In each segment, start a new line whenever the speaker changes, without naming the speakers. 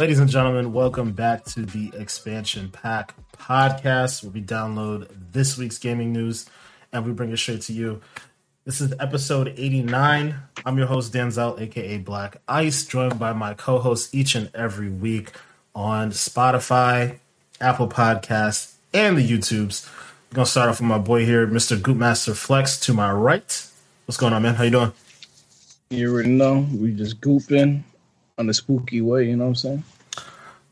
Ladies and gentlemen, welcome back to the Expansion Pack podcast, where we download this week's gaming news and we bring it straight to you. This is episode 89. I'm your host, Danzel, aka Black Ice, joined by my co hosts each and every week on Spotify, Apple Podcasts, and the YouTubes. We're gonna start off with my boy here, Mr. Goopmaster Flex, to my right. What's going on, man? How you doing?
You already know. We just gooping on the spooky way, you know what I'm saying?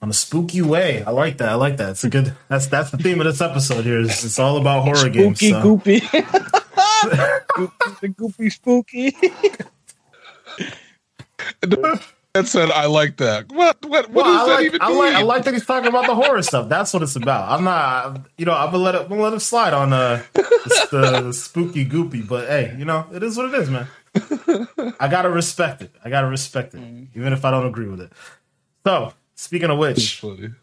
On a spooky way. I like that. I like that. It's a good that's that's the theme of this episode here. It's, it's all about horror
spooky
games. so-
goopy. goopy. The goopy spooky.
That said, I like that. What? What? What
Well,
does
I
that
like,
even
I
mean?
like I like that he's talking about the horror stuff. That's what it's about. I'm not, you know, I'm gonna let it, I'm gonna let him slide on uh, the, the spooky goopy. But hey, you know, it is what it is, man. I gotta respect it. I gotta respect it, even if I don't agree with it. So, speaking of which,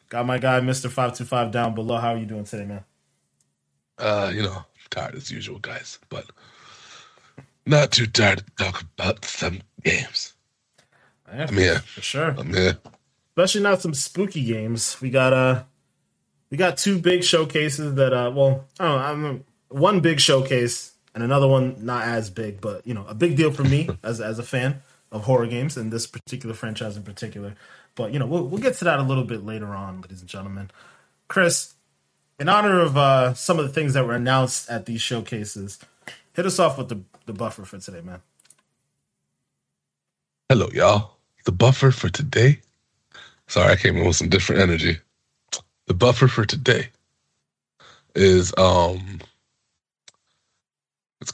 got my guy Mister Five Two Five down below. How are you doing today, man?
Uh, you know, tired as usual, guys, but not too tired to talk about some games.
Yeah,
I'm here.
for sure.
I'm here.
especially not some spooky games. We got uh we got two big showcases that uh well I don't know I'm one big showcase and another one not as big, but you know a big deal for me as as a fan of horror games and this particular franchise in particular. But you know we'll we'll get to that a little bit later on, ladies and gentlemen. Chris, in honor of uh some of the things that were announced at these showcases, hit us off with the the buffer for today, man.
Hello, y'all. The buffer for today. Sorry, I came in with some different energy. The buffer for today is um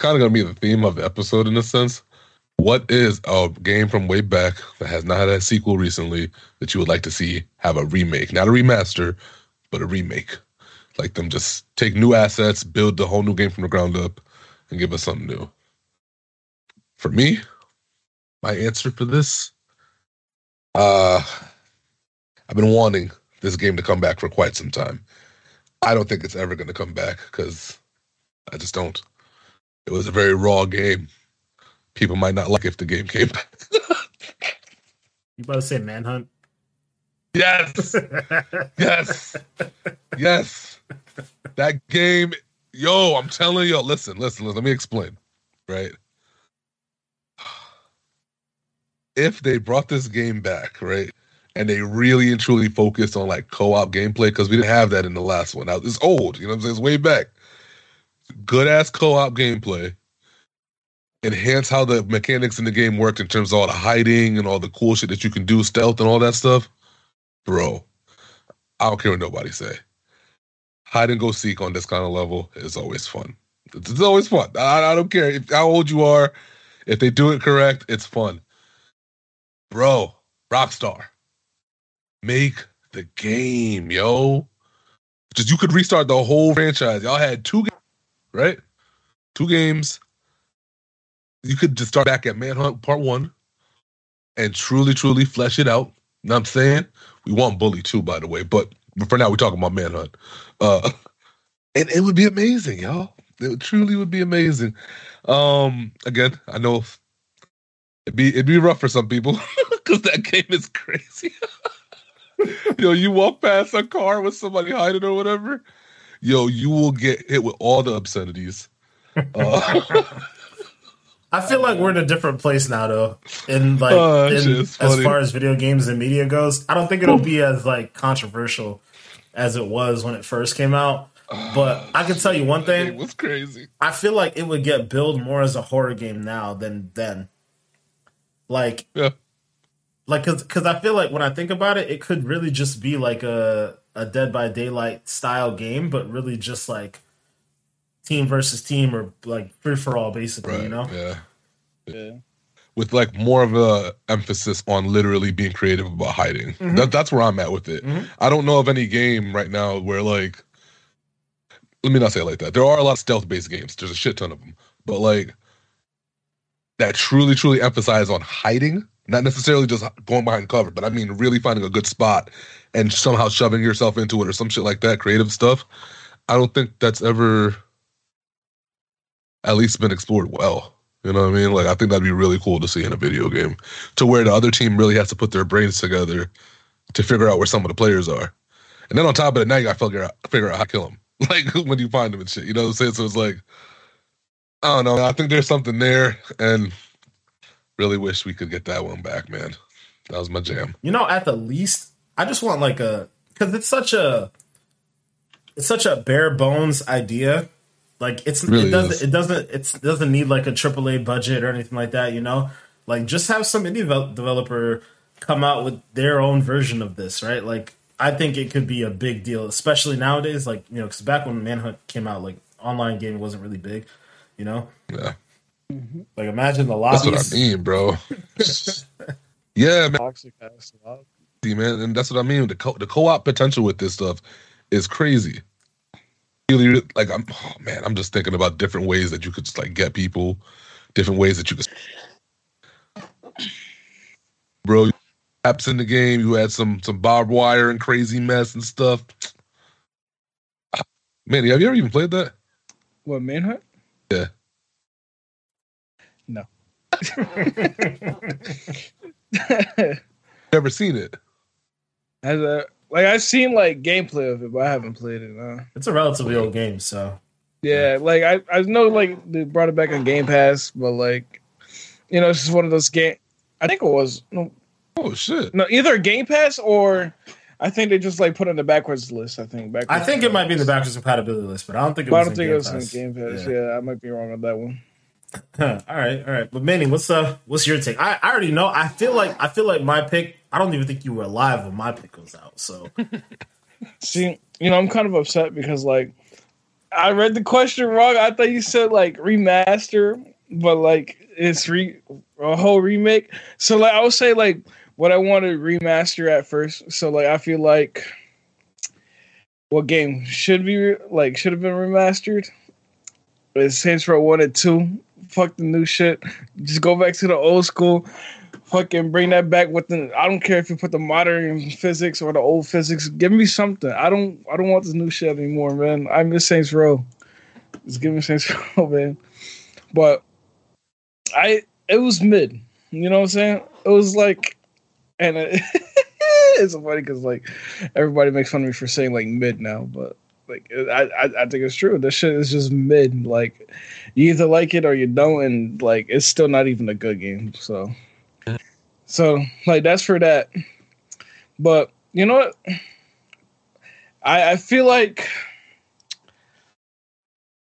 kind of gonna be the theme of the episode in a sense. What is a game from way back that has not had a sequel recently that you would like to see have a remake? Not a remaster, but a remake. Like them just take new assets, build the whole new game from the ground up, and give us something new. For me, my answer for this uh i've been wanting this game to come back for quite some time i don't think it's ever going to come back because i just don't it was a very raw game. People might not like if the game came back.
You about to say Manhunt?
yes. Yes. Yes. That game yo i'm telling you listen listen, listen let me explain right? If they brought this game back right and they really and truly focused on like co-op gameplay because we didn't have that in the last one. Now it's old you know what i'm saying? It's way back good ass co-op gameplay enhance how the mechanics in the game worked in terms of all the hiding and all the cool shit that you can do stealth and all that stuff bro i don't care what nobody say. Hide and go seek on this kind of level is always fun. It's, it's always fun. I, I don't care if, how old you are. If they do it correct it's fun. Bro rockstar make the game yo. Just you could restart the whole franchise. Y'all had two games right? Two games. You could just start back at manhunt part one and truly truly flesh it out. You know what i'm saying? We want bully too by the way but for now we're talking about manhunt. Uh and it would be amazing y'all. It truly would be amazing. Um again i know it'd be it'd be rough for some people because that game is crazy. Yo you walk past a car with somebody hiding or whatever yo you will get hit with all the obscenities uh,
I feel like we're in a different place now, though. In like,
that
in, as far as video games and media goes, I don't think it'll be as like controversial as it was when it first came out. But I can tell you one thing: it
was crazy
I feel like it would get billed more as a horror game now than then. Like,
yeah
like, cause, cause I feel like when I think about it, it could really just be like a a Dead by Daylight style game, but really just like team versus team or like free for all, basically.
right
You know?
yeah
Yeah.
with like more of a emphasis on literally being creative about hiding.
Mhm.
That, that's where I'm at with it.
Mhm.
I don't know of any game right now where like, let me not say it like that. There are a lot of stealth based games. There's a shit ton of them, but like that truly, truly emphasize on hiding, not necessarily just going behind cover, but I mean really finding a good spot and somehow shoving yourself into it or some shit like that, creative stuff. I don't think that's ever at least been explored well. You know what I mean? Like I think that'd be really cool to see in a video game, to where the other team really has to put their brains together to figure out where some of the players are. And then on top of it, now you got to figure out figure out how to kill them. Like when you find them and shit. You know what I'm saying? So it's like, I don't know. I think there's something there, and really wish we could get that one back, man. That was my jam.
You know, at the least, I just want like a because it's such a it's such a bare bones idea. Like it's
Really
it doesn't
is.
it doesn't it's doesn't need like a AAA budget or anything like that. You know, like just have some indie devel- developer come out with their own version of this, right? Like I think it could be a big deal, especially nowadays. Like you know, because back when Manhunt came out, like online gaming wasn't really big. You know,
Yeah,
like imagine the
that's
lobbies.
what I mean, bro. yeah, man.
Toxic ass love.
Man, and that's what I mean. The co- the co-op potential with this stuff is crazy. Really, like I'm, oh man, I'm just thinking about different ways that you could just like get people, different ways that you could. Bro, apps in the game. You had some some barbed wire and crazy mess and stuff. Man, have you ever even played that?
What manhunt?
Yeah.
No.
Never seen it.
As a like I've seen like gameplay of it, but I haven't played it. Uh.
It's a relatively old game, so
Yeah, like I I know like they brought it back on Game Pass, but like you know it's just one of those game. I think it was no,
Oh shit!
no either Game Pass or I think they just like put it on the backwards list. I think backwards
I think it might be in the backwards compatibility list, but I don't think it
But I don't
in
think
Game
it was in Game Pass. Yeah. I might be wrong on that one.
All right, all right. But Manny, what's uh, what's your take? I, I already know. I feel like I feel like my pick. I don't even think you were alive when my pick was out. So
See, you know, I'm kind of upset because like I read the question wrong. I thought you said like remaster, but like it's re a whole remake. So like I would say like what I wanted remaster at first. So like I feel like what game should be like should have been remastered? It's Saints Row One and Two. Fuck the new shit. Just go back to the old school. Fucking bring that back with the. I don't care if you put the modern physics or the old physics. Give me something. I don't. I don't want this new shit anymore, man. I miss Saints Row. Just give me Saints Row, man. But I. It was mid. You know what I'm saying? It was like, and it, it's funny because like everybody makes fun of me for saying like mid now, but like I, I I think it's true. This shit is just mid. Like you either like it or you don't, and like it's still not even a good game. So, so like that's for that. But you know what? I I feel like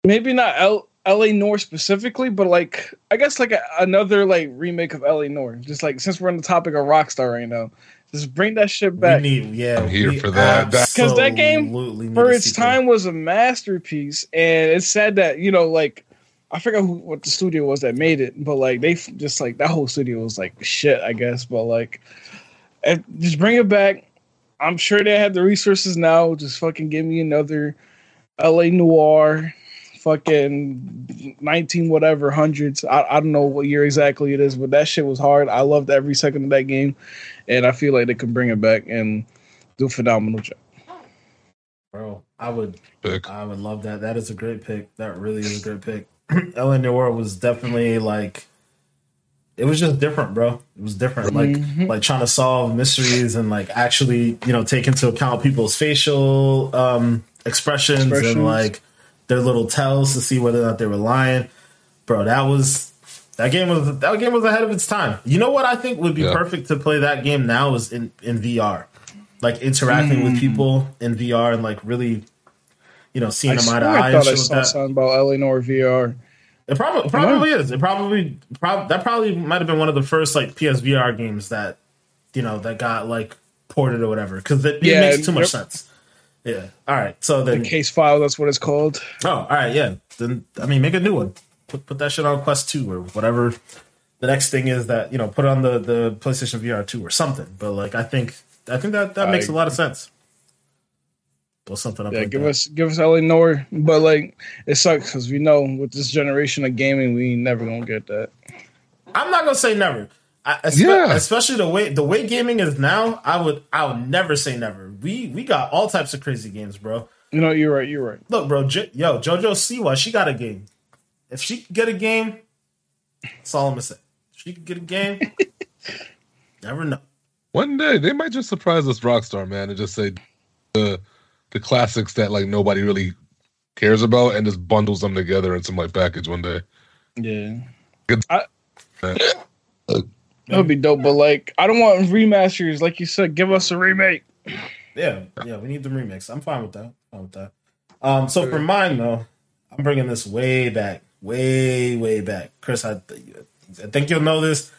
maybe not L. L.A. Noire specifically, but like I guess like a, another like remake of L.A. Noire. Just like since we're on the topic of Rockstar right now, just bring that shit back.
we need, yeah,
I'm here for that. That-
'Cause that game, for its time was a masterpiece and it's sad that you know like i forgot who what the studio was that made it but like they f- just like that whole studio was like shit i guess but like and just bring it back i'm sure they have the resources now just fucking give me another L.A. Noire fucking 19 whatever hundreds I, I don't know what year exactly it is but that shit was hard i loved every second of that game and i feel like they can bring it back and do a phenomenal job
bro. I would,
Pick.
I would love that. That is a great pick. That really is a great pick. L.A. Noire was definitely like, it was just different, bro. It was different. Like,
Mhm.
like trying to solve mysteries and like actually, you know, take into account people's facial um expressions,
Expressions.
and like their little tells to see whether or not they were lying. Bro, that was that game was that game was ahead of its time. You know what I think would be
Yeah.
perfect to play that game now is in in VR, like interacting with people in VR and like really, you know, seeing
I
them eye to
swear
eye
I thought I saw
that.
something about L.A. Noire VR.
It probably probably is. It probably prob- that probably might have been one of the first like PSVR games that you know that got like ported or whatever because it, it makes too much
yep.
sense. Yeah. All right. So then,
Case file, that's what it's called.
oh, all right. Yeah. Then I mean, make a new one. Put put that shit on Quest Two or whatever. The next thing is that you know put it on the the PlayStation VR Two or something. But like I think I think that that
I
makes a lot of sense. Blow something up.
Yeah,
like
give
that.
us give us L.A. Noire, but like it sucks because we know with this generation of gaming, we ain't never gonna get that.
I'm not gonna say never. I, espe-
Yeah.
especially the way the way gaming is now. I would I would never say never. We we got all types of crazy games, bro.
You know, you're right. You're right.
Look, bro, J- yo, JoJo Siwa, she got a game. If she could get a game, that's all I'm gonna say. If she could get a game, never know.
One day they might just surprise us, Rockstar man, and just say the the classics that like nobody really cares about, and just bundles them together in some like package one day.
Yeah.
Good.
I, that would be dope, but like I don't want remasters. Like you said, give us a remake.
Yeah, yeah, we need the remix. I'm fine with that. Fine with that. Um, so for mine though, I'm bringing this way back, way, way back. Chris, I, I think you'll know this.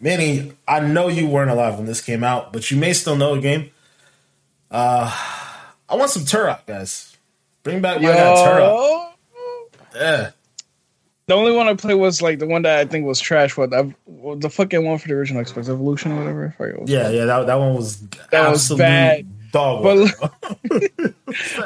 Manny, I know you weren't alive when this came out, but you may still know the game. Uh, I want some Turok, guys. Bring back my guy Turok. Yeah,
The only one I played was like the one that I think was trash. What the, the fucking one for the original Xbox Evolution or whatever. I forget what
yeah, yeah. That that one was
That was bad.
dog.
But-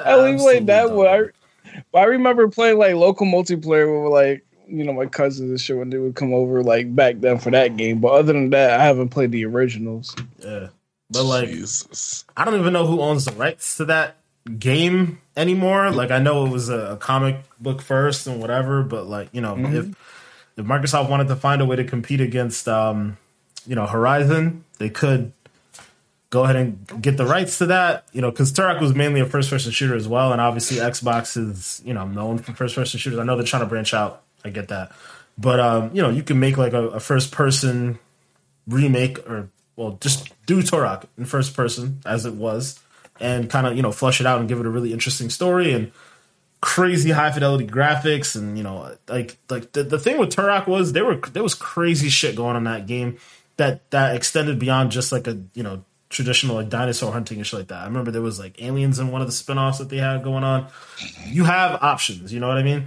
I only played that
Absolute
one. I, but I remember playing like local multiplayer with like you know my cousins and shit when they would come over like back then for that game. But other than that, I haven't played the originals.
Yeah, but like
Jesus.
I don't even know who owns the rights to that game anymore. Like I know it was a, comic book first and whatever, but like you know
Mhm.
if if Microsoft wanted to find a way to compete against um, you know Horizon, they could go ahead and get the rights to that. You know, because Turok was mainly a first person shooter as well, and obviously Xbox is you know known for first person shooters. I know they're trying to branch out. I get that, but um, you know you can make like a, a first person remake or well just do Turok in first person as it was and kind of you know flush it out and give it a really interesting story and crazy high fidelity graphics and you know like like the, the thing with Turok was there were there was crazy shit going on in that game that that extended beyond just like a you know traditional like dinosaur hunting and shit like that. I remember there was like aliens in one of the spin-offs that they had going on. You have options, you know what I mean?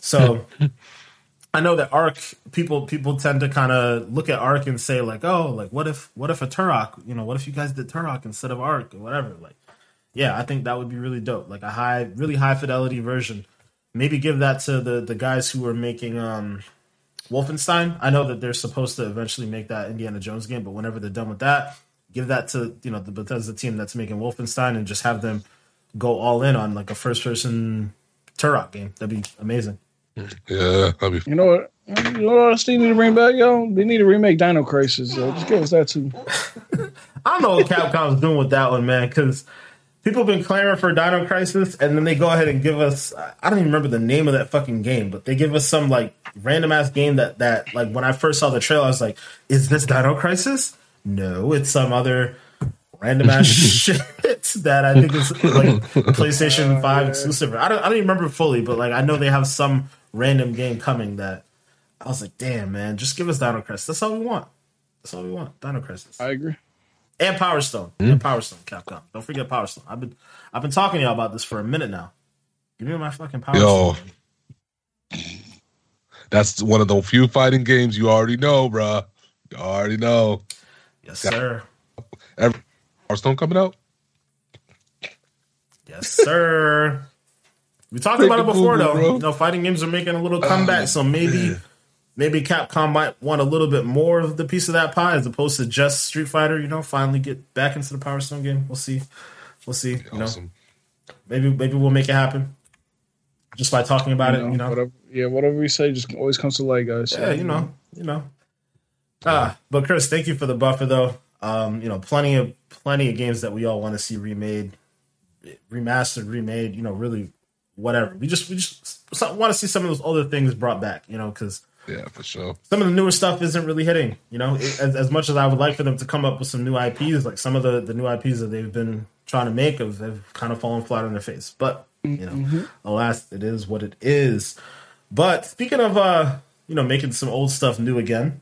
So I know that Ark people people tend to kind of look at Ark and say like, oh, like what if what if a Turok, you know, what if you guys did Turok instead of Ark or whatever? Like, yeah, I think that would be really dope. Like a high, really high fidelity version. Maybe give that to the the guys who are making um Wolfenstein. I know that they're supposed to eventually make that Indiana Jones game, but whenever they're done with that, give that to you know the Bethesda team that's making Wolfenstein and just have them go all in on like a first person Turok game. That'd be amazing.
Yeah, that'd be
You know what? You know what else they need to bring back, yo? They need to remake Dino Crisis. Yo. Just give us that too.
I don't know what Capcom's doing with that one, man, because people have been clamoring for Dino Crisis, and then they go ahead and give us I don't even remember the name of that fucking game, but they give us some like random ass game that that like when I first saw the trailer, I was like, is this Dino Crisis? No, it's some other random ass shit that I think is like PlayStation 5 exclusive. I don't I don't even remember fully, but like I know they have some random game coming that I was like, damn man, just give us Dino Crisis. That's all we want. That's all we want. Dino Crisis
I agree.
and Power Stone hmm? and Power Stone, Capcom. Don't forget Power Stone. I've been I've been talking to y'all about this for a minute now. Give me my fucking Power
Yo.
Stone.
that's one of the few fighting games you already know, bruh. You already know.
Yes, sir.
Every Stone coming out.
Yes, sir. We talked about it before
boo-boo,
though.
bro.
You know, fighting games are making a little comeback, so maybe maybe Capcom might want a little bit more of the piece of that pie as opposed to just Street Fighter, you know, finally get back into the Power Stone game. We'll see. We'll see. You know, maybe maybe we'll make it happen. Just by talking about it, you know.
whatever, yeah, whatever we say just always comes to light, guys.
Yeah, you know, you know. Ah, but Chris, thank you for the buffer though. Um, you know, plenty of plenty of games that we all want to see remade, remastered, remade. You know, really, whatever. We just we just want to see some of those other things brought back. You know, because
Yeah, for sure.
some of the newer stuff isn't really hitting. You know, It- as, as much as I would like for them to come up with some new IPs, like some of the the new IPs that they've been trying to make have, have kind of fallen flat on their face. But you know, alas, it is what it is. But speaking of uh, you know, making some old stuff new again,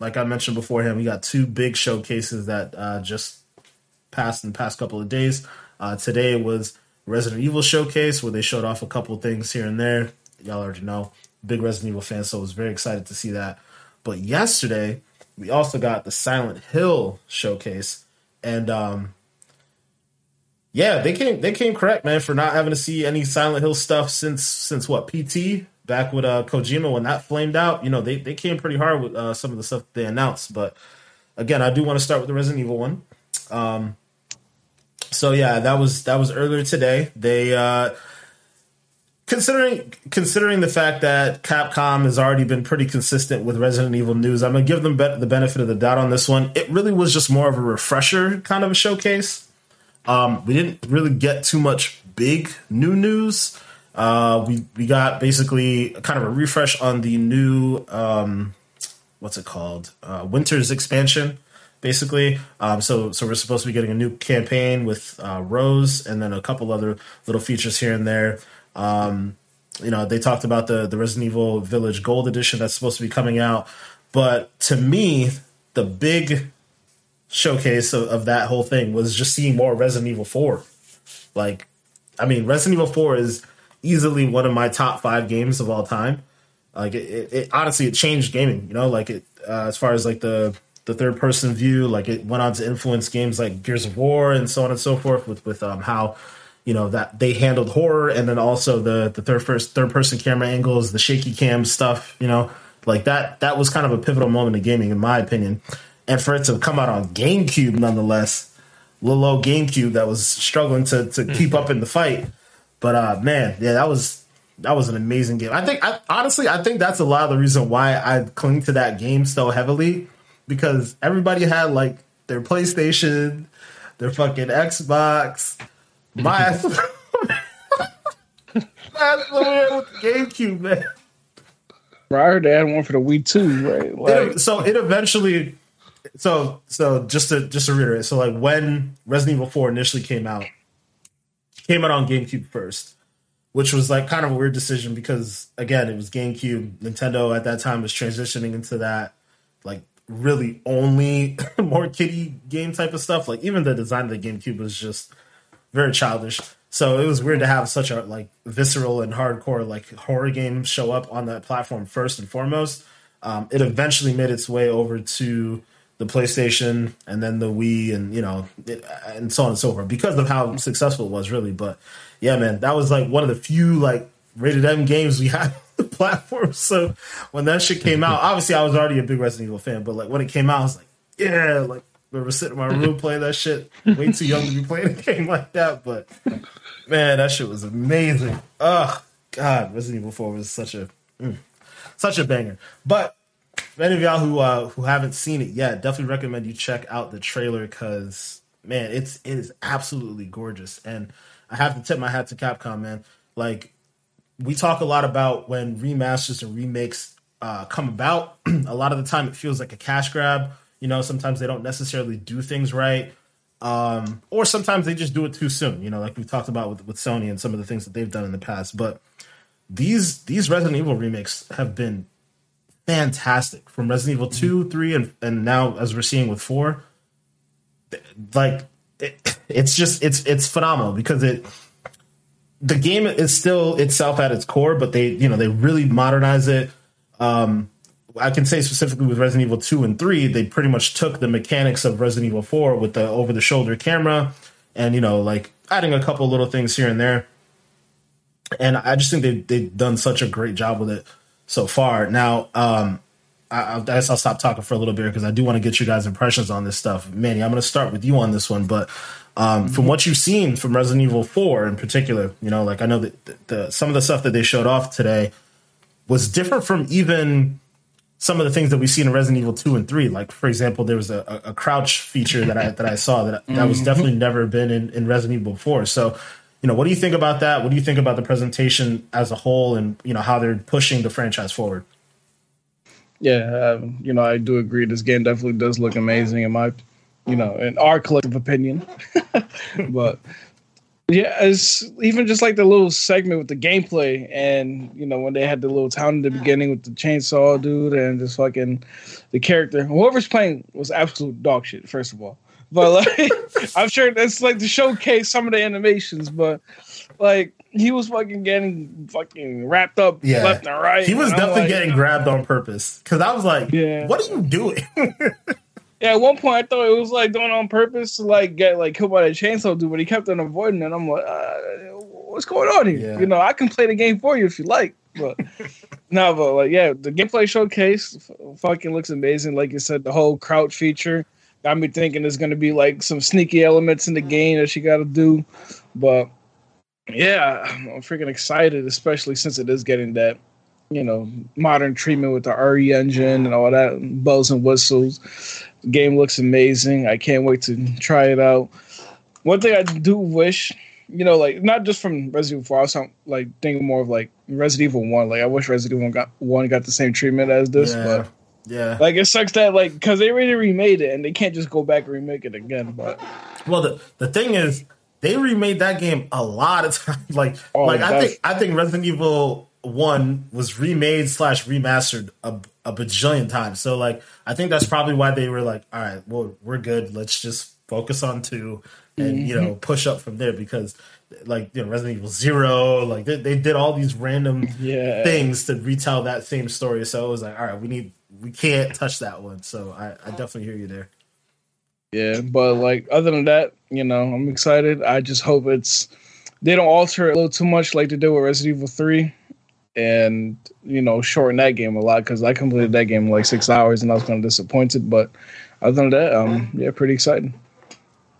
like I mentioned beforehand, we got two big showcases that uh, just passed in the past couple of days. Uh, today was Resident Evil showcase where they showed off a couple things here and there. Y'all already know, big Resident Evil fan, so I was very excited to see that. But yesterday, we also got the Silent Hill showcase, and um, yeah, they came they came correct, man, for not having to see any Silent Hill stuff since since what PT back with uh, Kojima when that flamed out. You know, they they came pretty hard with uh, some of the stuff they announced. But again, I do want to start with the Resident Evil one. Um, so yeah, that was that was earlier today. They uh, considering considering the fact that Capcom has already been pretty consistent with Resident Evil news, I'm gonna give them be- the benefit of the doubt on this one. It really was just more of a refresher kind of a showcase. Um, we didn't really get too much big new news. Uh, we we got basically kind of a refresh on the new um, what's it called uh, Winter's expansion. Basically, um, so so we're supposed to be getting a new campaign with uh, Rose, and then a couple other little features here and there. Um, you know, they talked about the the Resident Evil Village Gold Edition that's supposed to be coming out, but to me, the big showcase of, of that whole thing was just seeing more Resident Evil Four. Like, I mean, Resident Evil Four is easily one of my top five games of all time. Like, it, it, it honestly, it changed gaming. You know, like it uh, as far as like the the third person view, like it went on to influence games like Gears of War and so on and so forth with with um, how you know that they handled horror and then also the the third first third person camera angles, the shaky cam stuff. You know, like that that was kind of a pivotal moment in gaming, in my opinion. And for it to come out on GameCube, nonetheless, little old GameCube that was struggling to to keep up in the fight. But uh, man, yeah, that was that was an amazing game. I think, I, honestly, I think that's a lot of the reason why I cling to that game so heavily because everybody had like their PlayStation, their fucking Xbox, my ass, my ass over with the GameCube, man.
Bro, I heard they had one for the Wii too, right? Like,
It- so it eventually, so so just to just to reiterate, so like when Resident Evil Four initially came out, came out on GameCube first, which was like kind of a weird decision because again it was GameCube. Nintendo at that time was transitioning into that like really only more kiddie game type of stuff. Like even the design of the GameCube was just very childish. So it was weird to have such a like visceral and hardcore like horror game show up on that platform first and foremost. Um, it eventually made its way over to the PlayStation and then the Wii and you know it, and so on and so forth because of how successful it was really. But yeah, man, that was like one of the few like rated M games we had the platform. So when that shit came out, obviously I was already a big Resident Evil fan, but like when it came out, I was like, yeah, like I remember sitting in my room playing that shit. Way too young to be playing a game like that, but man, that shit was amazing. Ugh, God, Resident Evil Four was such a mm, such a banger. But for any of y'all who uh, who haven't seen it yet, definitely recommend you check out the trailer because man, it's it is absolutely gorgeous. And I have to tip my hat to Capcom, man. Like we talk a lot about when remasters and remakes uh, come about. a lot of the time, it feels like a cash grab. You know, sometimes they don't necessarily do things right, um, or sometimes they just do it too soon. You know, like we talked about with, with Sony and some of the things that they've done in the past. But these these Resident Evil remakes have been fantastic from Resident Evil 2, 3, and, and now as we're seeing with 4. Like it, it's just it's it's phenomenal because it the game is still itself at its core, but they you know they really modernize it. Um, I can say specifically with Resident Evil 2 and 3, they pretty much took the mechanics of Resident Evil 4 with the over the shoulder camera and you know like adding a couple little things here and there. And I just think they they've done such a great job with it so far. Now, um, I, I guess I'll stop talking for a little bit because I do want to get you guys' impressions on this stuff. Manny, I'm going to start with you on this one, but um, from what you've seen from Resident Evil 4 in particular, you know, like I know that the, some of the stuff that they showed off today was different from even some of the things that we've seen in Resident Evil 2 and 3. Like, for example, there was a, a, a crouch feature that I that I saw that that was definitely never been in, in Resident Evil before. So, you know, what do you think about that? What do you think about the presentation as a whole and, you know, how they're pushing the franchise forward?
yeah, um, you know, I do agree. This game definitely does look amazing in my, you know, in our collective opinion. but yeah, it's even just like the little segment with the gameplay, and you know, when they had the little town in the beginning with the chainsaw dude and just fucking the character, whoever's playing was absolute dog shit. First of all, but like, I'm sure that's like to showcase some of the animations, but like he was fucking getting fucking wrapped up
Yeah.
left and right.
He was
and
definitely
like,
getting grabbed on purpose because I was like,
Yeah.
what are you doing?
Yeah, at one point I thought it was like doing on purpose to like get like killed by the chainsaw dude, but he kept on avoiding it. I'm like, uh, what's going on here?
Yeah.
You know, I can play the game for you if you like, but no, but like, yeah, the gameplay showcase f- fucking looks amazing. Like you said, the whole crouch feature got me thinking there's gonna be like some sneaky elements in the game that you got to do, but Yeah, I'm freaking excited, especially since it is getting that, you know, modern treatment with the RE engine and all that bells and whistles. The game looks amazing. I can't wait to try it out. One thing I do wish, you know, like not just from Resident Evil 4, I was like thinking more of like Resident Evil 1. Like I wish Resident Evil got, 1 got the same treatment as this,
Yeah.
but
Yeah.
like it sucks that like because they already remade it and they can't just go back and remake it again. But
Well, the the thing is, they remade that game a lot of times. Like,
Oh,
like I think I think Resident Evil One was remade slash remastered a, a bajillion times. So, like, I think that's probably why they were like, all right, well, we're good. Let's just focus on two and you
Mm-hmm.
know push up from there because. Like you know, Resident Evil Zero, like they, they did all these random
Yeah.
things to retell that same story. So it was like, all right, we need, we can't touch that one. So I, I definitely hear you there.
Yeah, but like other than that, you know, I'm excited. I just hope it's they don't alter it a little too much like they did with Resident Evil Three, and you know, shorten that game a lot because I completed that game in like six hours and I was kind of disappointed. But other than that, um, yeah, pretty exciting.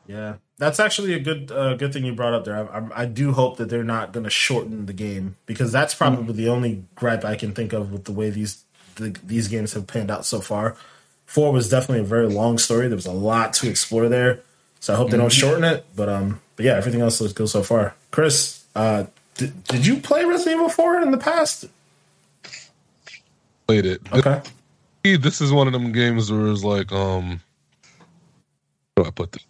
Yeah, that's actually a good uh, good thing you brought up there. I, I, I do hope that they're not going to shorten the game because that's probably the only gripe I can think of with the way these the, these games have panned out so far. Four was definitely a very long story. There was a lot to explore there, so I hope they don't shorten it. But um, but yeah, everything else looks good so far. Chris, uh, did, did you play Resident Evil Four in the past?
Played it.
Okay,
This is one of them games where it's like, um, how do I put this?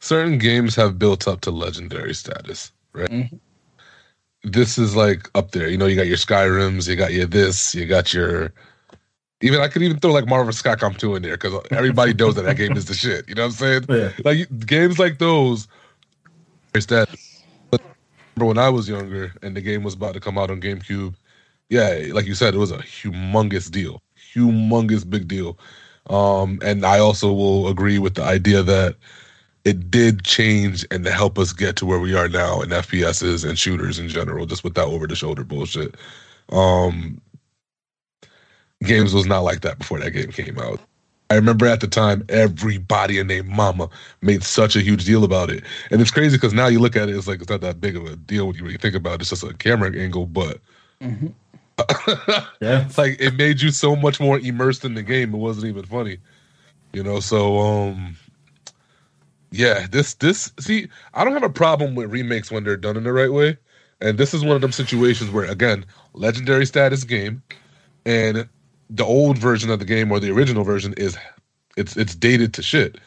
Certain games have built up to legendary status, right?
Mhm.
This is like up there. You know, you got your Skyrims, you got your this, you got your. Even I could even throw like Marvel. Capcom 2 in there because everybody knows that that game is the shit. You know what I'm saying?
yeah,
like games like those there's that when i was younger and the game was about to come out on gamecube yeah like you said it was a humongous deal humongous big deal. Um and i also will agree with the idea that it did change and to help us get to where we are now in fps's and shooters in general just with that over the shoulder bullshit. Um games was not like that before that game came out I remember at the time, everybody and their mama made such a huge deal about it. And it's crazy because now you look at it, it's like it's not that big of a deal when you really think about it. It's just a camera angle, but
yeah.
it's like it made you so much more immersed in the game. It wasn't even funny, you know. So, um, yeah, this this see, I don't have a problem with remakes when they're done in the right way. And this is one of them situations where, again, legendary status game, and the old version of the game or the original version is it's it's dated to shit.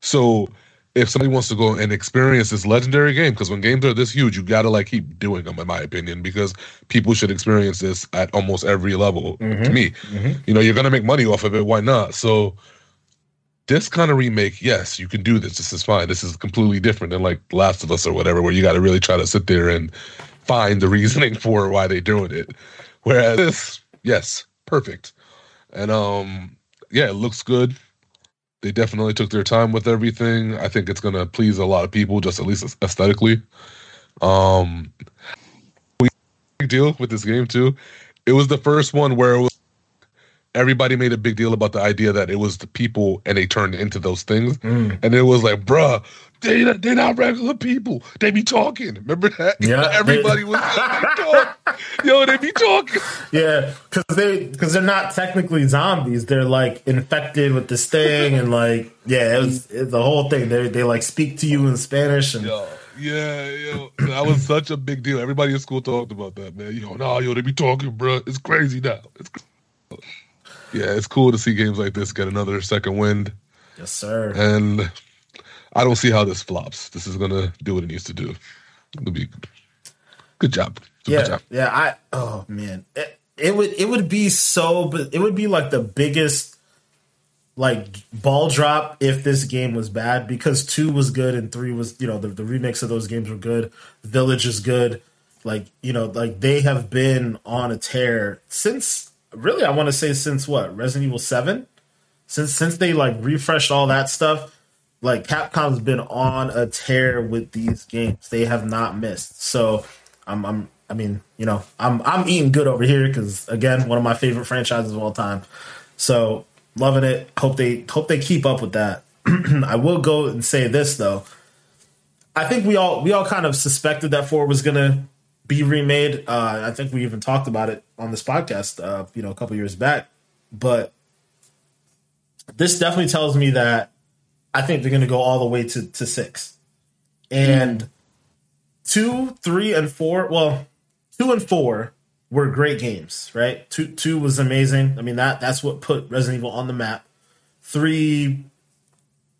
So if somebody wants to go and experience this legendary game, because when games are this huge, you gotta like keep doing them, in my opinion, because people should experience this at almost every level. To
Mhm.
me,
Mhm.
you know, you're gonna make money off of it. Why not? So this kind of remake, yes, you can do this. This is fine. This is completely different than like Last of Us or whatever, where you got to really try to sit there and find the reasoning for why they're doing it. Whereas this, yes, perfect. And um, yeah, it looks good. They definitely took their time with everything. I think it's gonna please a lot of people, just at least aesthetically. Um, we big deal with this game too. It was the first one where it was everybody made a big deal about the idea that it was the people and they turned into those things.
Mm.
And it was like, bruh, they they not regular people. They be talking. Remember that?
Yeah,
Everybody
they-
was they. Yo, they be talking.
Yeah, because they because they're not technically zombies. They're like infected with this thing, and like yeah, it was it's the whole thing. They they like speak to you in Spanish, and
Yo, yeah, yo, that was such a big deal. Everybody in school talked about that, man. Yo, nah, yo, they be talking, bro. It's crazy now. It's cr- yeah, it's cool to see games like this get another second wind,
yes sir.
and I don't see how this flops. This is gonna do what it needs to do. It'll be good job. Good
yeah,
job.
yeah. I oh man, it, it would it would be so, but it would be like the biggest like ball drop if this game was bad because two was good and three was you know the the remix of those games were good. Village is good. Like you know, like they have been on a tear since really I want to say since what Resident Evil Seven, since since they like refreshed all that stuff. Like Capcom's been on a tear with these games; they have not missed. So, I'm, I'm I mean, you know, I'm I'm eating good over here because again, one of my favorite franchises of all time. So loving it. Hope they hope they keep up with that. I will go and say this though. I think we all we all kind of suspected that four was gonna be remade. Uh, I think we even talked about it on this podcast, uh, you know, a couple years back. But this definitely tells me that I think they're gonna go all the way to to six, and two, three, and four. Well, two and four were great games, right? Two two was amazing. I mean that that's what put Resident Evil on the map. Three,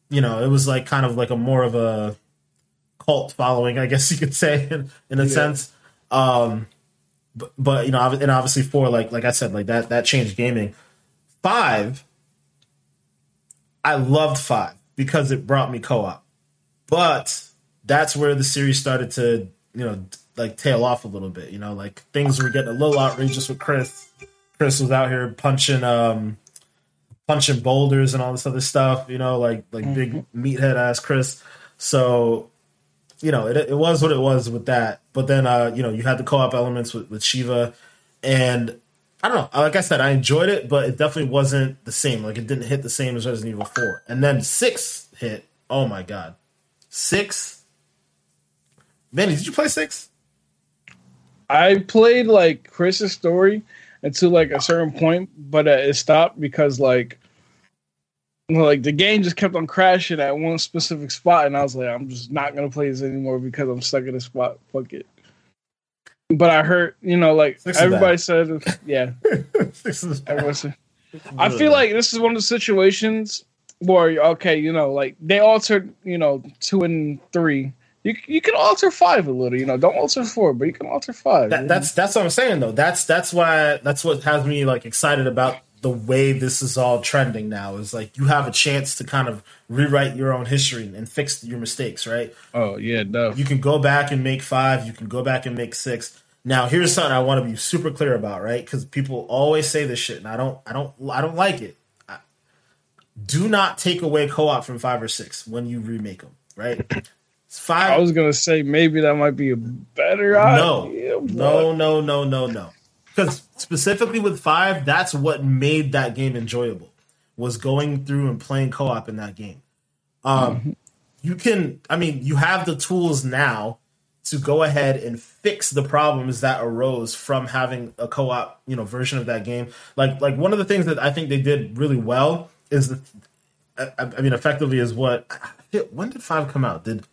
you know, it was like kind of like a more of a cult following, I guess you could say, in, in a
Yeah.
sense. Um, but, but you know, and obviously four, like like I said, like that that changed gaming. Five, I loved five because it brought me co-op, but that's where the series started to you know like tail off a little bit. You know, like things were getting a little outrageous with Chris. Chris was out here punching um punching boulders and all this other stuff. You know, like like big meathead ass Chris. So you know, it, it was what it was with that. But then, uh, you know, you had the co-op elements with, with Sheva, and I don't know. Like I said, I enjoyed it, but it definitely wasn't the same. Like it didn't hit the same as Resident Evil Four. And then six hit. Oh my god, six. Manny, did you play six?
I played like Chris's story until like a certain point, but uh, it stopped because like like the game just kept on crashing at one specific spot, and I was like, I'm just not gonna play this anymore because I'm stuck in a spot. Fuck it. But I heard, you know, like everybody said, yeah,
six is
everyone said. I feel like this is one of the situations where okay, you know, like they altered, you know, two and three. You you can alter five a little, you know. Don't alter four, but you can alter five.
that, that's that's what I'm saying though. That's that's why that's what has me like excited about the way this is all trending now. Is like you have a chance to kind of rewrite your own history and fix your mistakes, right?
oh yeah, no.
You can go back and make five. You can go back and make six. Now, here's something I want to be super clear about, right? Because people always say this shit, and I don't, I don't, I don't like it. I, do not take away co-op from five or six when you remake them, right? It's five.
I was gonna say maybe that might be a better
no,
idea. but-
no, no, no, no, no. Because specifically with five, that's what made that game enjoyable. Was going through and playing co-op in that game. Um, you can, I mean, you have the tools now to go ahead and fix the problems that arose from having a co-op, you know, version of that game. Like, like one of the things that I think they did really well is the, I, I mean, effectively is what. When did five come out? Did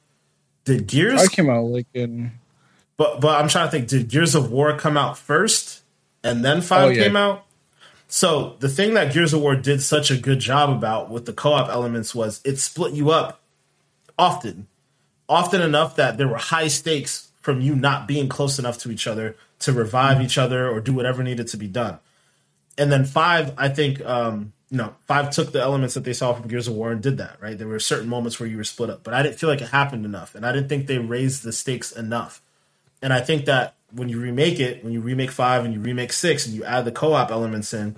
did Gears
I came out like in
but but I'm trying to think. Did Gears of War come out first, and then Five
Oh, yeah.
came out? So the thing that Gears of War did such a good job about with the co-op elements was it split you up often, often enough that there were high stakes from you not being close enough to each other to revive each other or do whatever needed to be done. And then five, I think, um, you know, five took the elements that they saw from Gears of War and did that. Right, there were certain moments where you were split up, but I didn't feel like it happened enough, and I didn't think they raised the stakes enough. And I think that when you remake it, when you remake five and you remake six and you add the co-op elements in,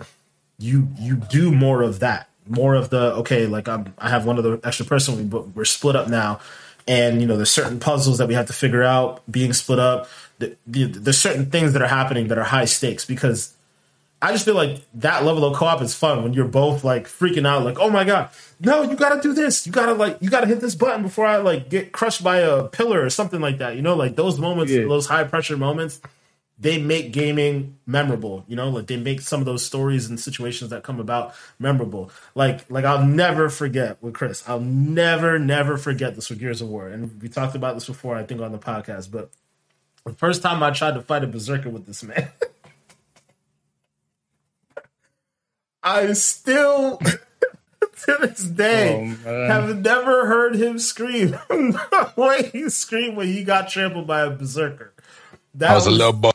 you you do more of that. More of the okay, like I'm I have one of the extra person, but we're split up now. And you know, there's certain puzzles that we have to figure out being split up. The, the, there's certain things that are happening that are high stakes because I just feel like that level of co-op is fun when you're both like freaking out, like, oh my god, no, you gotta do this. You gotta like you gotta hit this button before I like get crushed by a pillar or something like that. You know, like those moments,
Yeah.
those high pressure moments, they make gaming memorable. You know, like they make some of those stories and situations that come about memorable. Like like I'll never forget with Chris. I'll never, never forget this with Gears of War. And we talked about this before, I think, on the podcast, but the first time I tried to fight a berserker with this man. I still, to this day,
Oh,
have never heard him scream the way he screamed when he got trampled by a berserker. That
I was a little boy.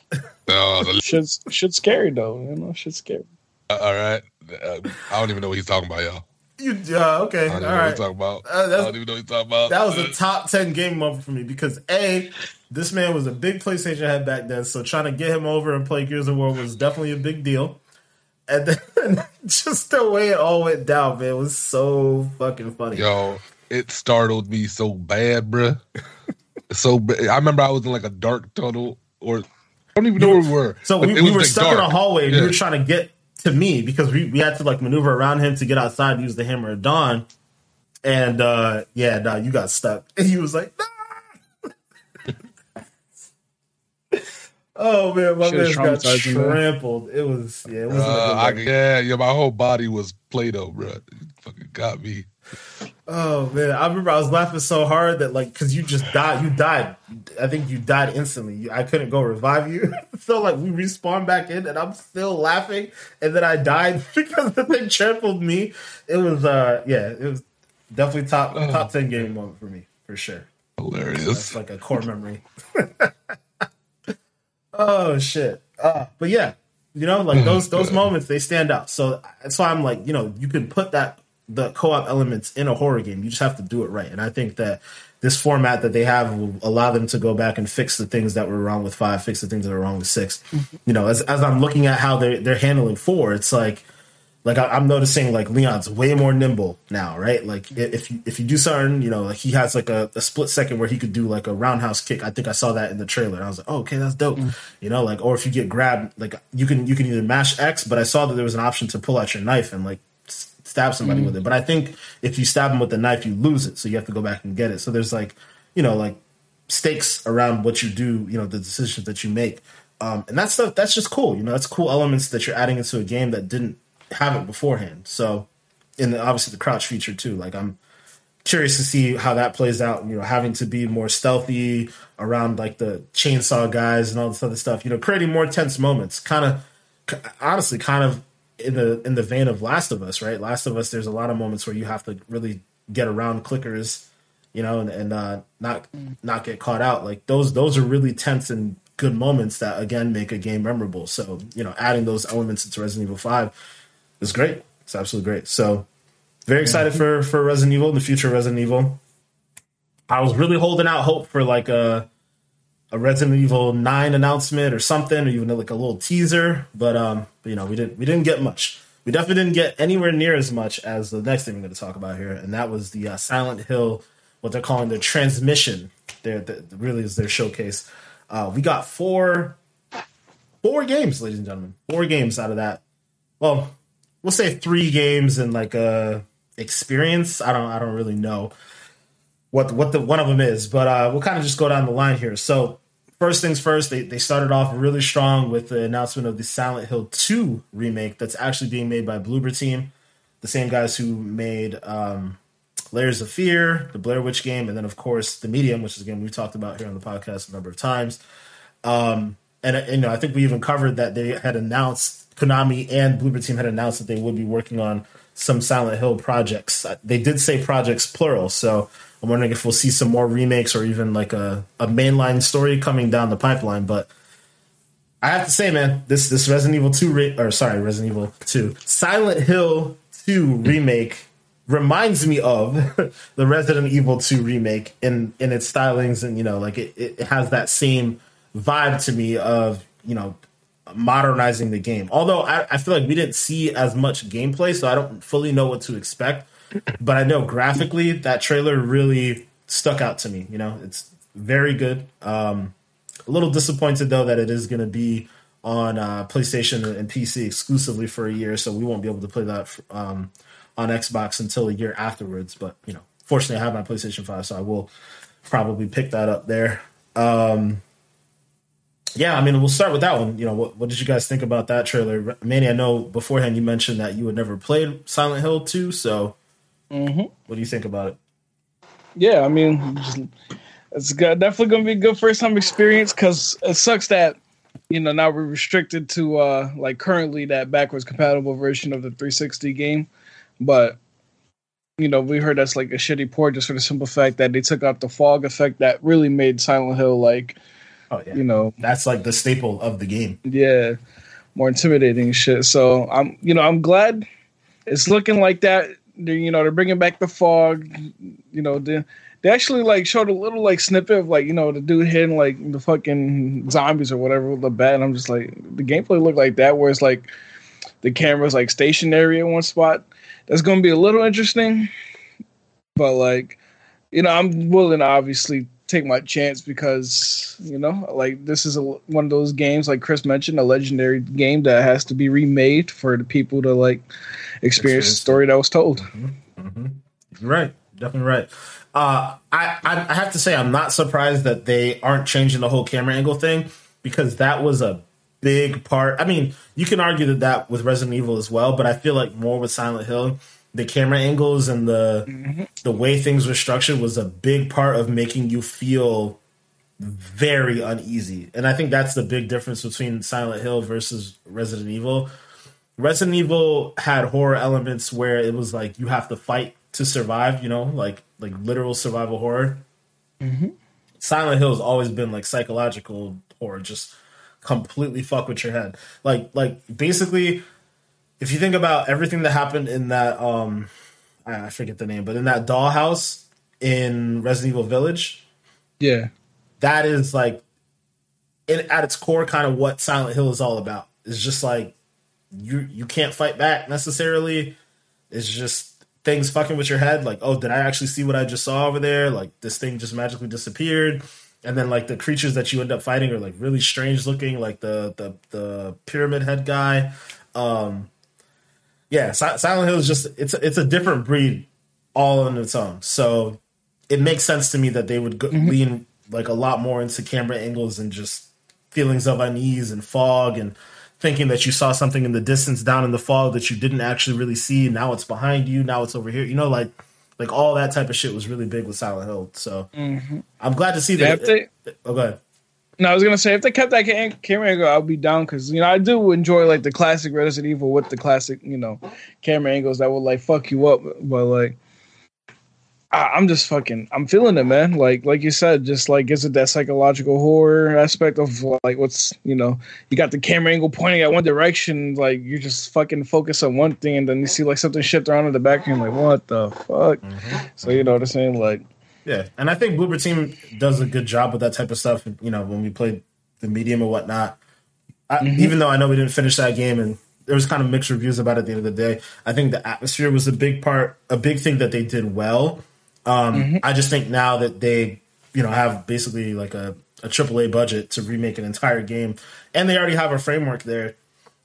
Oh, the-
shit's shit's scary though. You know, shit's scary.
all right. Uh, I don't even know what he's talking about, y'all.
You, uh, okay,
I don't
all
even know what
right.
he's talking about.
Uh,
I don't even know what he's talking about.
That was a
Uh,
top ten game moment for me because a this man was a big PlayStation head back then, so trying to get him over and play Gears of War was definitely a big deal. And then just the way it all went down, man, was so fucking funny.
Yo, it startled me so bad, bruh. so I remember I was in like a dark tunnel, or I don't even know where we were.
So we, we were
like,
stuck in a hallway and
Yeah.
we were trying to get to me because we, we had to like maneuver around him to get outside and use the hammer of dawn. And uh yeah, nah, you got stuck. And he was like, "No!" Oh man, my
Shit is
man got
traumatizing, man.
trampled. It was yeah, it was.
Uh, I, yeah, yeah, my whole body was Play-Doh, bro. It fucking got me.
oh man, I remember I was laughing so hard that like because you just died. You died. I think you died instantly. I couldn't go revive you. so like we respawned back in, and I'm still laughing. And then I died because the thing trampled me. It was uh yeah, it was definitely top top ten game moment for me for sure.
Hilarious.
That's like a core memory. oh shit. Uh, but yeah, you know, like those those moments they stand out. So that's why I'm like, you know, you can put that the co-op elements in a horror game. You just have to do it right. And I think that this format that they have will allow them to go back and fix the things that were wrong with five, fix the things that are wrong with 6 You know, as as I'm looking at how they're they're handling four, it's like like I, I'm noticing like Leon's way more nimble now, right? Like if you if you do something, you know, like he has like a, a split second where he could do like a roundhouse kick. I think I saw that in the trailer. I was like, oh, okay, that's dope. You know, like or if you get grabbed, like you can you can either mash X, but I saw that there was an option to pull out your knife and like stab somebody with it. But I think if you stab him with the knife, you lose it, so you have to go back and get it. So there's like you know like stakes around what you do, you know, the decisions that you make. Um, and that stuff, that's just cool. You know, that's cool elements that you're adding into a game that didn't have it beforehand. So, and obviously the crouch feature too. Like, I'm curious to see how that plays out. You know, having to be more stealthy around like the chainsaw guys and all this other stuff. You know, creating more tense moments. Kind of, honestly, kind of in the in the vein of Last of Us, right? Last of Us, there's a lot of moments where you have to really get around clickers you know, and, and uh, not not get caught out. Like those those are really tense and good moments that again make a game memorable. So you know, adding those elements into Resident Evil Five is great. It's absolutely great. So very excited for for Resident Evil the future. of Resident Evil. I was really holding out hope for like a a Resident Evil Nine announcement or something, or even like a little teaser. But um, you know, we didn't we didn't get much. We definitely didn't get anywhere near as much as the next thing we're going to talk about here, and that was the uh, Silent Hill, what they're calling their transmission. Their the, really is their showcase. Uh, we got four four games, ladies and gentlemen, four games out of that. Well, we'll say three games and like a experience. I don't I don't really know what what the one of them is, but uh, we'll kind of just go down the line here. So first things first, they, they started off really strong with the announcement of the Silent Hill 2 remake that's actually being made by Bloober Team, the same guys who made um, Layers of Fear, the Blair Witch game, and then of course the Medium, which is a game we've talked about here on the podcast a number of times. Um, and you know, I think we even covered that they had announced Konami and Bloober Team had announced that they would be working on some Silent Hill projects. Uh, They did say projects plural, so I'm wondering if we'll see some more remakes or even like a, a mainline story coming down the pipeline. But I have to say, man, this this Resident Evil 2 re- or sorry, Resident Evil 2 Silent Hill 2 remake reminds me of the Resident Evil 2 remake in in its stylings and you know like it, it has that same vibe to me of you know modernizing the game. Although I, I feel like we didn't see as much gameplay, so I don't fully know what to expect. But I know graphically that trailer really stuck out to me. You know, it's very good. Um, a little disappointed though that it is going to be on uh, PlayStation and PC exclusively for a year, so we won't be able to play that um, on Xbox until a year afterwards. But you know, fortunately, I have my PlayStation Five, so I will probably pick that up there. Um, yeah, I mean, we'll start with that one. You know, what, what did you guys think about that trailer? Manny, I know beforehand you mentioned that you had never played Silent Hill 2, so
Mhm.
what do you think about it?
Yeah, I mean, just, it's good, definitely going to be a good first time experience because it sucks that you know now we're restricted to uh like currently that backwards compatible version of the 360 game, but you know we heard that's like a shitty port just for the simple fact that they took out the fog effect that really made Silent Hill like
Oh yeah,
you know
that's like the staple of the game.
yeah more intimidating shit. So I'm you know I'm glad it's looking like that. They're, you know they're bringing back the fog. You know they they actually like showed a little like snippet of like you know the dude hitting like the fucking zombies or whatever with the bat. And I'm just like the gameplay looked like that where it's like the camera's like stationary in one spot. That's gonna be a little interesting, but like you know I'm willing to obviously take my chance because you know like this is a, one of those games like chris mentioned a legendary game that has to be remade for the people to like experience the story that was told
You're right, definitely right. Uh, I, I I have to say I'm not surprised that they aren't changing the whole camera angle thing. because that was a big part. I mean, you can argue that that with Resident Evil as well, but I feel like more with Silent Hill, the camera angles and the mm-hmm. the way things were structured was a big part of making you feel very uneasy. And I think that's the big difference between Silent Hill versus Resident Evil. Resident Evil had horror elements where it was like you have to fight to survive, you know, like like literal survival horror. Mm-hmm. Silent Hill has always been like psychological horror, just completely fuck with your head. Like like basically, if you think about everything that happened in that um, I forget the name, but in that dollhouse in Resident Evil Village,
yeah,
that is like in, at its core kind of what Silent Hill is all about. It's just like you you can't fight back necessarily. It's just things fucking with your head. Like, oh, did I actually see what I just saw over there? Like this thing just magically disappeared. And then like the creatures that you end up fighting are like really strange looking, like the the the pyramid head guy. Um yeah, Silent Hill is just it's it's a different breed all on its own. So it makes sense to me that they would go, mm-hmm. lean like a lot more into camera angles and just feelings of unease and fog and thinking that you saw something in the distance down in the fog that you didn't actually really see. Now it's behind you. Now it's over here. You know, like like all that type of shit was really big with Silent Hill. So mm-hmm. I'm glad to see that.
They,
oh, go ahead.
No, I was gonna say if they kept that camera angle, I'll be down because you know I do enjoy like the classic Resident Evil with the classic you know camera angles that will like fuck you up, but like I, am just fucking I'm feeling it, man. Like like you said, just like gives it that psychological horror aspect of like what's you know you got the camera angle pointing at one direction, like you're just fucking focus on one thing, and then you see like something shift around in the back, and you're like, what the fuck? Mm-hmm. So you know what I'm saying, like.
Yeah, and I think Bloober Team does a good job with that type of stuff. You know, when we played the medium or whatnot, I, mm-hmm. even though I know we didn't finish that game and there was kind of mixed reviews about it at the end of the day. I think the atmosphere was a big part, a big thing that they did well. Um, mm-hmm. I just think now that they, you know, have basically like a, triple a AAA budget to remake an entire game, and they already have a framework there.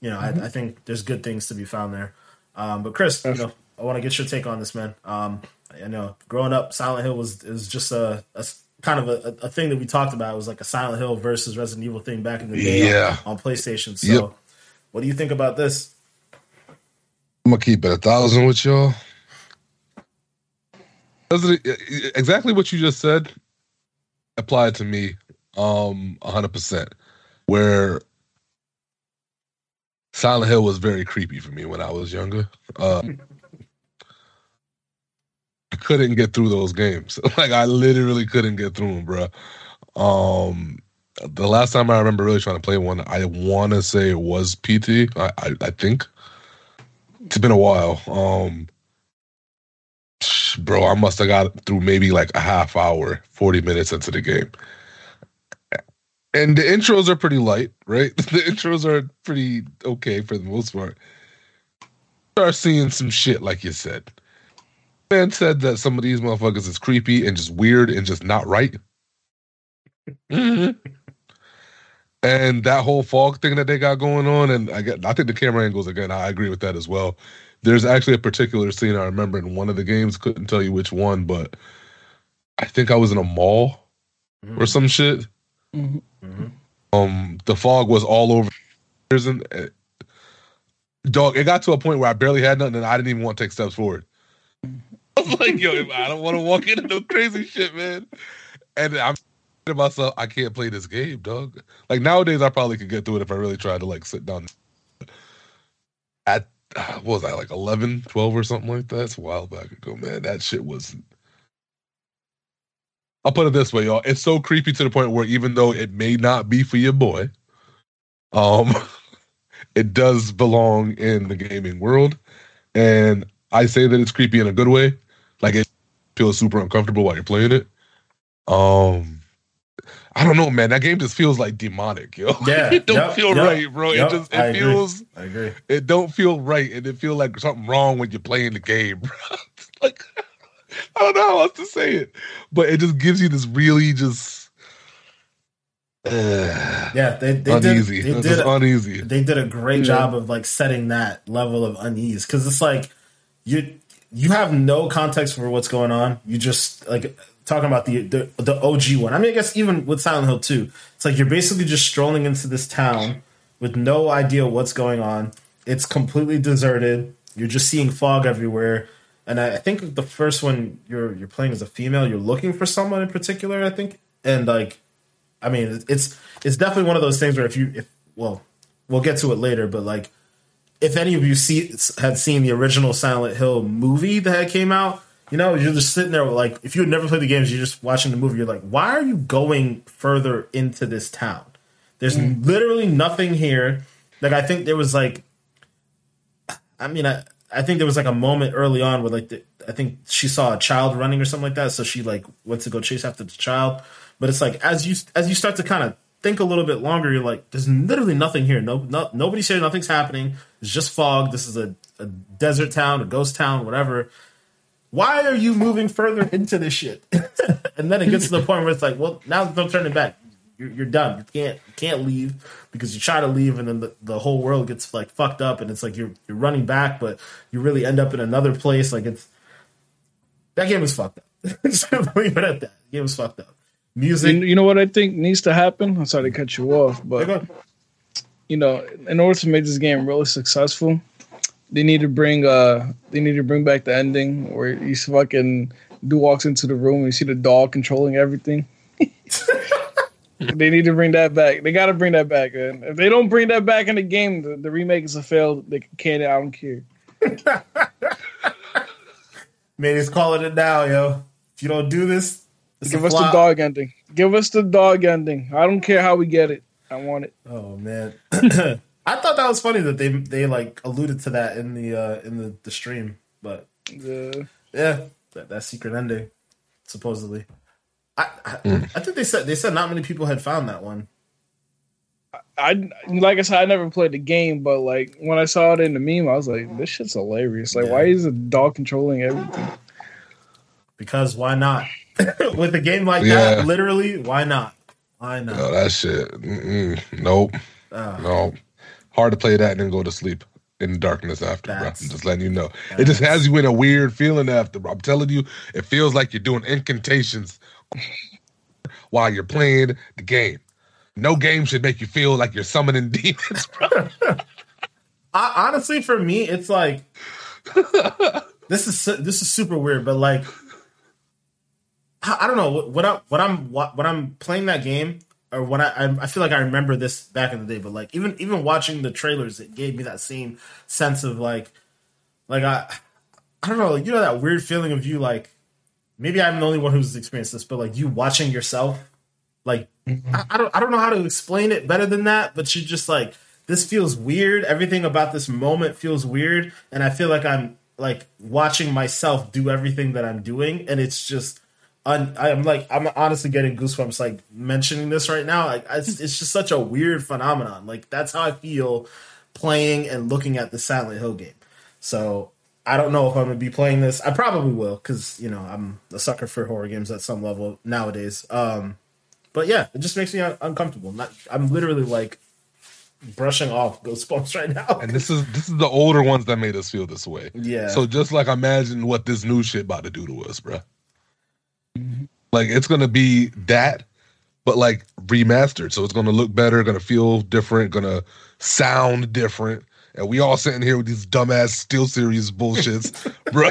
You know, mm-hmm. I, I, think there's good things to be found there. Um, but Chris, you know, I want to get your take on this, man. Um, I know growing up, Silent Hill was was just a, a kind of a, a, thing that we talked about. It was like a Silent Hill versus Resident Evil thing back in the day yeah. on, on, PlayStation. So, yep. what do you think about this?
I'm gonna keep it a thousand with y'all exactly what you just said applied to me um 100% where Silent Hill was very creepy for me when I was younger. Uh, couldn't get through those games. like I literally couldn't get through them, bro. Um, the last time I remember really trying to play one, I want to say it was PT. I, I, I think it's been a while. Um, bro, I must have got through maybe like a half hour, 40 minutes into the game. And the intros are pretty light, right? The intros are pretty okay for the most part. Start seeing some shit, like you said. Man said that some of these motherfuckers is creepy and just weird and just not right. Mm-hmm. and that whole fog thing that they got going on, and I get, I think the camera angles again, I agree with that as well. There's actually a particular scene I remember in one of the games. Couldn't tell you which one, but I think I was in a mall mm-hmm. or some shit. Mm-hmm. Um, the fog was all over. And, uh, dog, it got to a point where I barely had nothing, and I didn't even want to take steps forward. I was like, yo, I don't want to walk into no crazy shit, man. And I'm to myself, I can't play this game, dog. Like nowadays, I probably could get through it if I really tried to like sit down. At what was I like 11, 12 or something like that? It's a while back ago, man. That shit was. I'll put it this way, y'all. It's so creepy to the point where even though it may not be for your boy, um, it does belong in the gaming world, and I say that it's creepy in a good way. Feels super uncomfortable while you're playing it. Um, I don't know, man. That game just feels like demonic, yo.
Yeah,
it don't
yep,
feel
yep,
right, bro.
Yep,
it just it
I
feels.
Agree. I agree.
It don't feel right, and it feel like something wrong when you're playing the game, bro. like I don't know how else to say it, but it just gives you this really just.
Uh, yeah, they, they
uneasy.
did. They
did a, uneasy.
They did a great yeah. job of like setting that level of unease because it's like you you have no context for what's going on. You just like talking about the, the the OG one. I mean, I guess even with Silent Hill 2, it's like you're basically just strolling into this town with no idea what's going on. It's completely deserted. You're just seeing fog everywhere. And I, I think the first one you're you're playing as a female, you're looking for someone in particular, I think. And like I mean, it's it's definitely one of those things where if you if well, we'll get to it later, but like if any of you see had seen the original Silent Hill movie that came out, you know, you're just sitting there like if you had never played the games, you're just watching the movie. You're like, why are you going further into this town? There's mm. literally nothing here. Like I think there was like, I mean, I I think there was like a moment early on where like the, I think she saw a child running or something like that, so she like went to go chase after the child. But it's like as you as you start to kind of think a little bit longer, you're like, there's literally nothing here. No, no nobody's here. Nothing's happening. It's just fog. This is a, a desert town, a ghost town, whatever why are you moving further into this shit? and then it gets to the point where it's like, well, now there's no turning back. You're, you're done. You can't you can't leave because you try to leave, and then the, the whole world gets like fucked up, and it's like you're you're running back, but you really end up in another place. Like it's that game was fucked up. Just leave it at that. The game was fucked up.
Music. You, you know what I think needs to happen? I'm sorry to cut you off, but you know, in order to make this game really successful, they need to bring uh they need to bring back the ending where you fucking do walks into the room and you see the dog controlling everything. they need to bring that back. They got to bring that back. Man. If they don't bring that back in the game, the, the remake is a fail. They can't. I don't care.
Man, he's calling it now, yo. If you don't do this,
give us the dog ending. Give us the dog ending. I don't care how we get it. I want it.
Oh man. I thought that was funny that they they like alluded to that in the uh in the, the stream, but yeah, yeah that, that secret ending supposedly. I I, mm. I think they said they said not many people had found that one.
I like I said, I never played the game, but like when I saw it in the meme, I was like, "This shit's hilarious! Like, yeah. why is a dog controlling everything?"
Because why not? With a game like yeah. that, literally, why not? Why not?
No, that shit. Mm-mm. Nope. Uh, nope hard to play that and then go to sleep in the darkness after, bro. I'm just letting you know. It just has you in a weird feeling after, bro. I'm telling you, it feels like you're doing incantations while you're playing the game. No game should make you feel like you're summoning demons, bro.
I, honestly, for me, it's like this is this is super weird, but like I, don't know what, what I what I'm what, when I'm playing that game or what I I feel like I remember this back in the day, but like even even watching the trailers, it gave me that same sense of like like I I don't know, like, you know that weird feeling of you like maybe I'm the only one who's experienced this, but like you watching yourself, like mm-hmm. I, I don't I don't know how to explain it better than that, but you just like this feels weird. Everything about this moment feels weird, and I feel like I'm like watching myself do everything that I'm doing, and it's just I'm like I'm honestly getting goosebumps like mentioning this right now. Like it's, it's just such a weird phenomenon. Like that's how I feel playing and looking at the Silent Hill game. So I don't know if I'm gonna be playing this. I probably will because you know I'm a sucker for horror games at some level nowadays. Um, but yeah, it just makes me un- uncomfortable. Not, I'm literally like brushing off goosebumps right now.
and this is this is the older ones that made us feel this way.
Yeah.
So just like imagine what this new shit about to do to us, bro. Mm-hmm. Like it's gonna be that, but like remastered. So it's gonna look better, gonna feel different, gonna sound different. And we all sitting here with these dumbass SteelSeries bullshits, bro.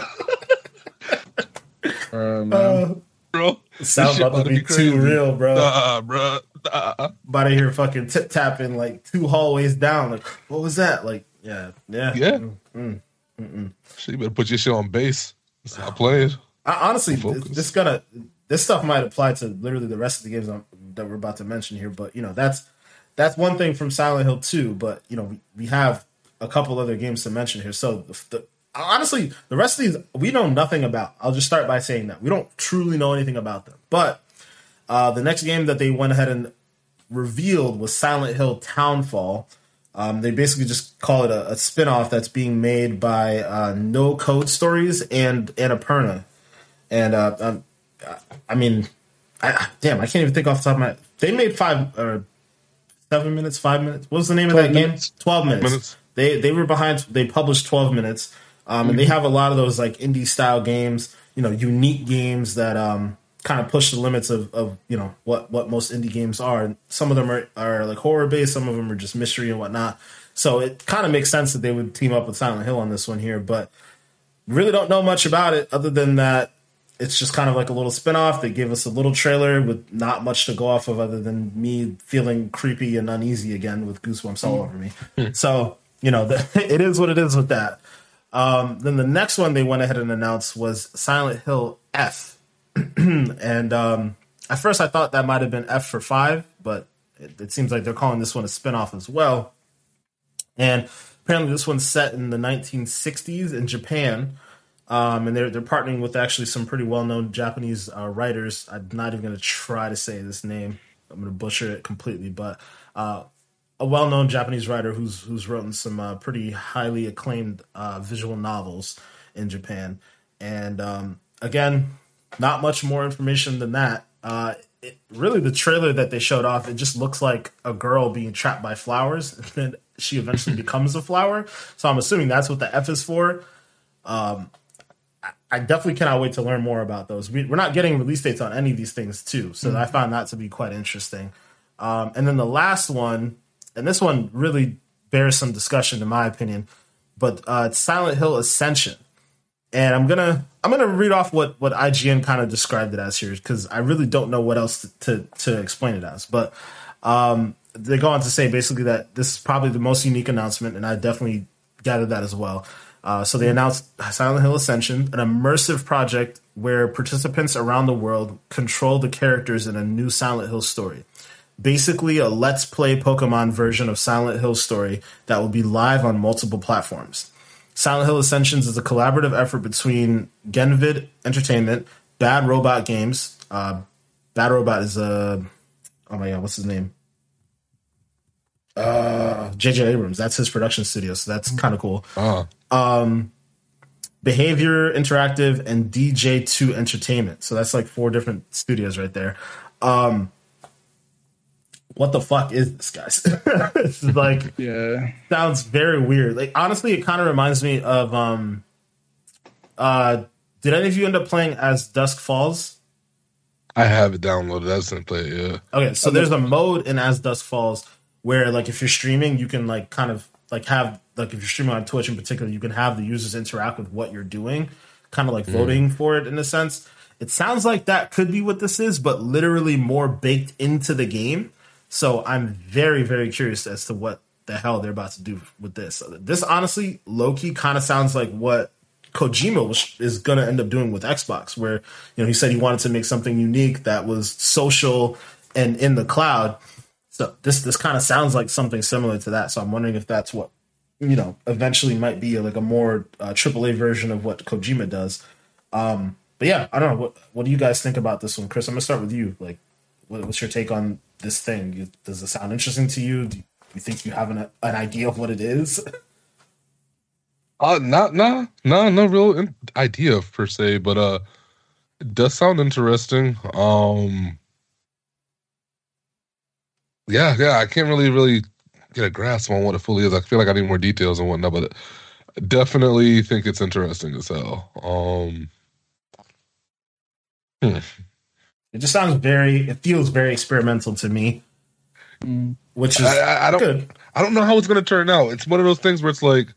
Um, uh, bro, sound about to be, be too real, bro.
Nah, bro. Nah.
About to hear fucking tip tapping like two hallways down. Like, what was that? Like, yeah, yeah,
yeah. Mm, mm, mm, so you better put your shit on bass. Stop playing.
I, honestly, this gonna this stuff might apply to literally the rest of the games I'm, that we're about to mention here. But you know, that's that's one thing from Silent Hill 2. But you know, we, we have a couple other games to mention here. So the, the, honestly, the rest of these we know nothing about. I'll just start by saying that we don't truly know anything about them. But uh, the next game that they went ahead and revealed was Silent Hill Townfall. Um, they basically just call it a, a spin-off that's being made by uh, No Code Stories and Annapurna. And uh, um, I mean, I, damn, I can't even think off the top of my. They made five or seven minutes, five minutes. What was the name of that minutes. game? Twelve minutes. minutes. They they were behind. They published twelve minutes, um, mm-hmm. and they mm-hmm. have a lot of those like indie style games. You know, unique games that um kind of push the limits of, of you know what what most indie games are. Some of them are, are like horror based, some of them are just mystery and whatnot. So it kind of makes sense that they would team up with Silent Hill on this one here, but really don't know much about it other than that it's just kind of like a little spin-off. They gave us a little trailer with not much to go off of other than me feeling creepy and uneasy again with goosebumps all over me. so, you know, the, it is what it is with that. Um, then the next one they went ahead and announced was Silent Hill F. and um, at first I thought that might have been F for five, but it, it seems like they're calling this one a spin-off as well. And apparently this one's set in the 1960s in Japan um, and they're they're partnering with actually some pretty well known Japanese uh, writers. I'm not even going to try to say this name. I'm going to butcher it completely, but uh, a well known Japanese writer who's who's written some uh, pretty highly acclaimed uh, visual novels in Japan. And um, again, not much more information than that. Uh, it, really, the trailer that they showed off, it just looks like a girl being trapped by flowers, and then she eventually becomes a flower. So I'm assuming that's what the F is for. Um, I definitely cannot wait to learn more about those. We, are not getting release dates on any of these things too, so mm-hmm. I found that to be quite interesting. Um, and then the last one, and this one really bears some discussion in my opinion, but uh, it's Silent Hill Ascension. And I'm gonna I'm gonna read off what what IGN kind of described it as here because I really don't know what else to, to, to explain it as. But um, they go on to say basically that this is probably the most unique announcement, and I definitely gathered that as well. Uh, so they announced Silent Hill Ascension, an immersive project where participants around the world control the characters in a new Silent Hill story. Basically, a let's play Pokemon version of Silent Hill story that will be live on multiple platforms. Silent Hill Ascensions is a collaborative effort between Genvid Entertainment, Bad Robot Games. Uh, Bad Robot is a oh my god, what's his name? Uh, JJ Abrams. That's his production studio, so that's kind of cool. Uh-huh um, Behaviour Interactive, and DJ2 Entertainment. So that's like four different studios right there. Um, what the fuck is this, guys? this is like,
yeah,
sounds very weird. Like, honestly, it kind of reminds me of, um, uh, did any of you end up playing as Dusk Falls?
I have it downloaded. I didn't play it. Yeah.
Okay, so there's a mode in As Dusk Falls where, like, if you're streaming, you can like kind of like have like if you're streaming on Twitch in particular, you can have the users interact with what you're doing, kind of like mm. voting for it in a sense. It sounds like that could be what this is, but literally more baked into the game. So I'm very, very curious as to what the hell they're about to do with this. This honestly, lowkey kind of sounds like what Kojima was, is going to end up doing with Xbox, where you know he said he wanted to make something unique that was social and in the cloud. So this this kind of sounds like something similar to that. So I'm wondering if that's what you know eventually might be like a more uh, AAA version of what Kojima does. Um, but yeah, I don't know. What what do you guys think about this one, Chris? I'm gonna start with you. Like, what, what's your take on this thing? Does it sound interesting to you? Do you think you have an an idea of what it is?
Uh, not, nah, nah, no real idea per se, but uh, it does sound interesting. Um, yeah, yeah, I can't really, really get a grasp on what it fully is. I feel like I need more details and whatnot, but definitely think it's interesting as hell. Um,
hmm. It just sounds very. It feels very experimental to me, which is
I, I don't. Good. I don't know how it's going to turn out. It's one of those things where it's like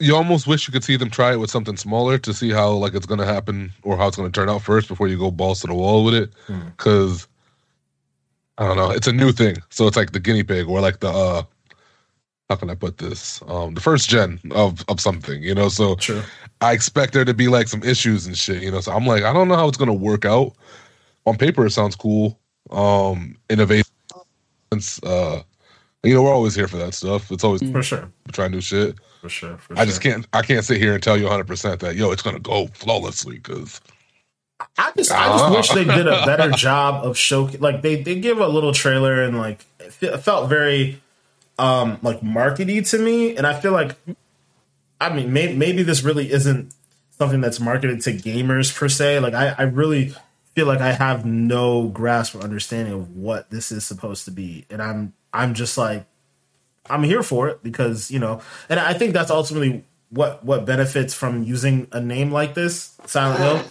you almost wish you could see them try it with something smaller to see how like it's going to happen or how it's going to turn out first before you go balls to the wall with it. Because hmm. I don't know. It's a new thing, so it's like the guinea pig or like the uh, how can I put this? Um, the first gen of of something, you know. So
True.
I expect there to be like some issues and shit, you know. So I'm like, I don't know how it's gonna work out. On paper, it sounds cool. Um, innovative. Uh, you know, we're always here for that stuff. It's always
for sure.
Try new shit.
For sure. For
I just can't. I can't sit here and tell you 100 percent that yo, it's gonna go flawlessly because
I just, I just wish they did a better job of show. Like they, they give a little trailer and like it felt very, um, like markety to me. And I feel like, I mean, may, maybe this really isn't something that's marketed to gamers per se. Like I, I really feel like I have no grasp or understanding of what this is supposed to be, and I'm, I'm just like, I'm here for it because you know, and I think that's ultimately what what benefits from using a name like this, Silent Hill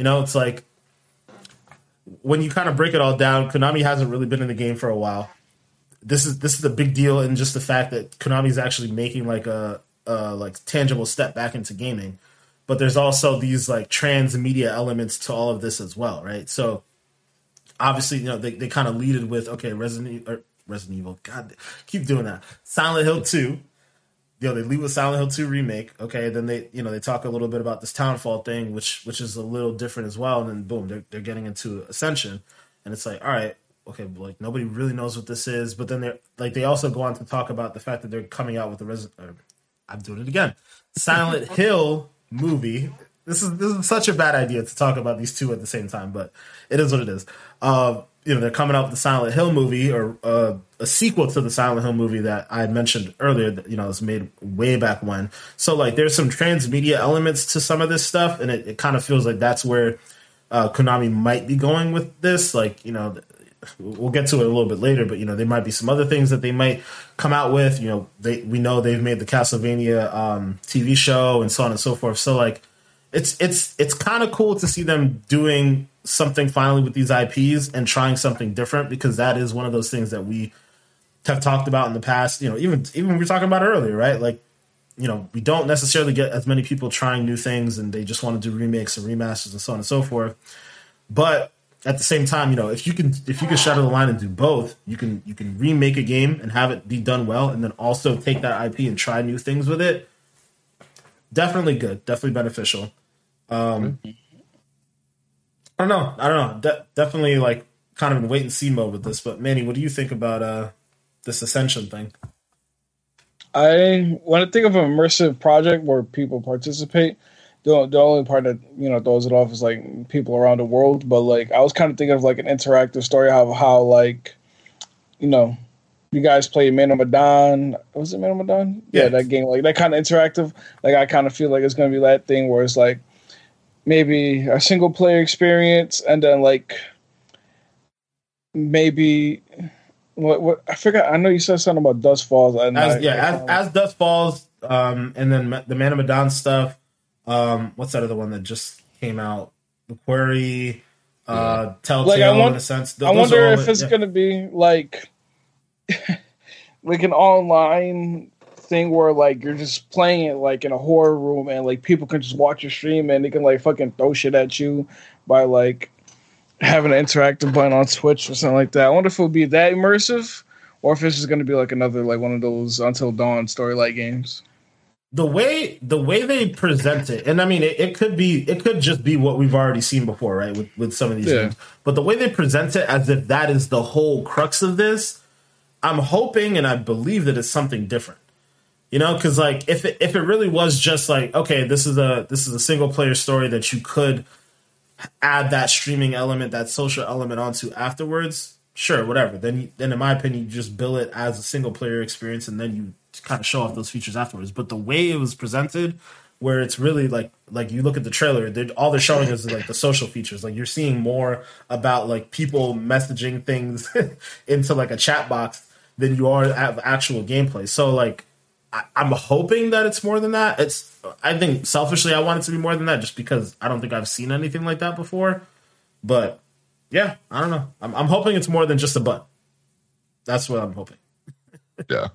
You know, it's like when you kind of break it all down, Konami hasn't really been in the game for a while. This is this is a big deal in just the fact that Konami is actually making like a, a like tangible step back into gaming. But there's also these like transmedia elements to all of this as well, right? So obviously, you know, they, they kind of lead it with okay, Resident Resident Evil. God, keep doing that. Silent Hill Two. You know, they leave with Silent Hill Two remake. Okay, then they you know they talk a little bit about this Townfall thing, which which is a little different as well. And then boom, they're they're getting into Ascension, and it's like all right. Okay, like nobody really knows what this is, but then they're like they also go on to talk about the fact that they're coming out with the Resident. Uh, I'm doing it again. Silent Hill movie. This is this is such a bad idea to talk about these two at the same time, but it is what it is. Uh, you know, they're coming out with the Silent Hill movie or uh, a sequel to the Silent Hill movie that I mentioned earlier. That you know, was made way back when. So like, there's some transmedia elements to some of this stuff, and it, it kind of feels like that's where uh, Konami might be going with this. Like, you know, we'll get to it a little bit later, but you know, there might be some other things that they might come out with. You know, they we know they've made the Castlevania um, TV show and so on and so forth. So like, it's it's it's kind of cool to see them doing something finally with these IPs and trying something different because that is one of those things that we have talked about in the past. You know, even even we were talking about earlier, right? Like, you know, we don't necessarily get as many people trying new things and they just want to do remakes and remasters and so on and so forth. But at the same time, you know, if you can if you can shadow the line and do both, you can you can remake a game and have it be done well, and then also take that IP and try new things with it. Definitely good, definitely beneficial. Um, I don't know, I don't know. De- definitely like kind of in wait and see mode with this. But Manny, what do you think about uh this Ascension thing?
I when I think of an immersive project where people participate, the the only part that you know throws it off is like people around the world. But like I was kind of thinking of like an interactive story of how like you know you guys play Man of Medan. Was it Man of Medan? Yeah. yeah, that game like that kind of interactive. Like I kind of feel like it's gonna be that thing where it's like maybe a single player experience and then like maybe what what I forgot. I know you said something about Dust Falls.
As, I, yeah, as, as Dusk Falls, um, and then the Man of Medan stuff. Um, what's that other one that just came out? The Quarry, uh, Telltale. Like I want, in a sense.
Th- I wonder if it's yeah. going to be like, like an online thing where like you're just playing it like in a horror room and like people can just watch your stream and they can like fucking throw shit at you by like having an interactive button on Twitch or something like that. I wonder if it would be that immersive or if this is going to be like another like one of those Until Dawn story like games
the way the way they present it, and I mean, it, it, could be it could just be what we've already seen before, right? With with some of these yeah. games, but the way they present it as if that is the whole crux of this, I'm hoping and I believe that it's something different. You know, because like if it, if it really was just like okay, this is a this is a single player story that you could add that streaming element, that social element onto afterwards, sure, whatever. Then then in my opinion, you just bill it as a single player experience, and then you kind of show off those features afterwards. But the way it was presented, where it's really like like you look at the trailer, all they're showing is like the social features. Like you're seeing more about like people messaging things into like a chat box than you are at actual gameplay. So like I, am hoping that it's more than that. It's I think selfishly I want it to be more than that just because I don't think I've seen anything like that before. But yeah, I don't know. I'm, I'm hoping it's more than just a button. That's what I'm hoping.
yeah.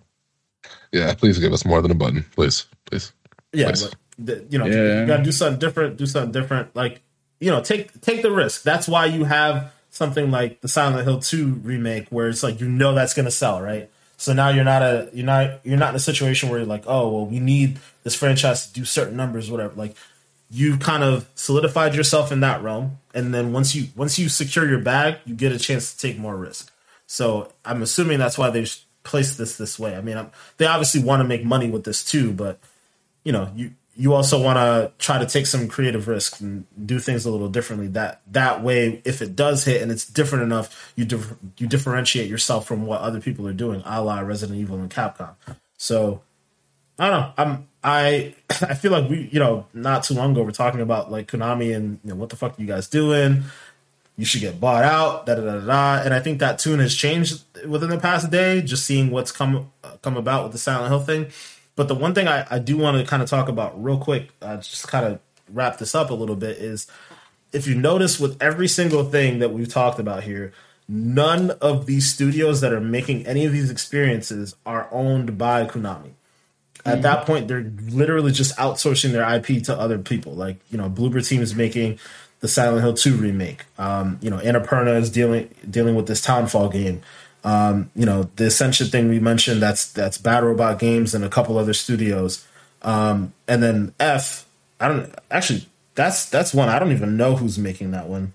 Yeah, please give us more than a button, please, please.
Yeah, please. The, you know, yeah. you gotta do something different. Do something different. Like you know, take take the risk. That's why you have something like the Silent Hill Two remake, where it's like you know that's gonna sell, right? So now you're not a you're not you're not in a situation where you're like, oh well, we need this franchise to do certain numbers, whatever. Like you kind of solidified yourself in that realm, and then once you once you secure your bag, you get a chance to take more risk. So I'm assuming that's why they placed this this way. I mean, I'm, they obviously want to make money with this too, but you know, you you also want to try to take some creative risk and do things a little differently. That that way, if it does hit and it's different enough, you you differentiate yourself from what other people are doing, a la Resident Evil and Capcom. So I don't know. I'm I I feel like we you know not too long ago we're talking about like Konami and you know what the fuck are you guys doing? you should get bought out, da da da da. And I think that tune has changed within the past day, just seeing what's come uh, come about with the Silent Hill thing. But the one thing I, I do want to kind of talk about real quick, uh, just kind of wrap this up a little bit, is if you notice with every single thing that we've talked about here, none of these studios that are making any of these experiences are owned by Konami. At that point, they're literally just outsourcing their IP to other people. Like, you know, Bloober Team is making the Silent Hill 2 remake. Um, you know, Annapurna is dealing dealing with this Townfall game. Um, you know, the Ascension thing we mentioned, that's that's Bad Robot Games and a couple other studios. Um, and then F, I don't actually that's that's one I don't even know who's making that one.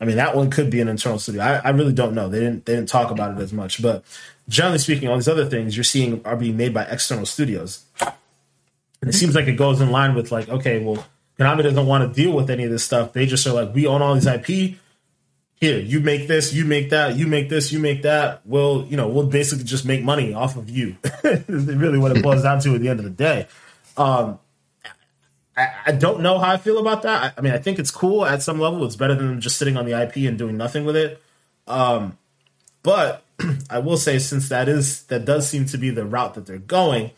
I mean, that one could be an internal studio. I, I really don't know. They didn't they didn't talk about it as much, but generally speaking, all these other things you're seeing are being made by external studios. And it seems like it goes in line with like, okay, well, Konami doesn't want to deal with any of this stuff. They just are like, we own all these IP. Here, you make this, you make that, you make this, you make that. We'll, you know, we'll basically just make money off of you. really what it boils down to at the end of the day. Um, I, I don't know how I feel about that. I, I mean, I think it's cool at some level. It's better than just sitting on the IP and doing nothing with it. Um, but I will say, since that is that does seem to be the route that they're going,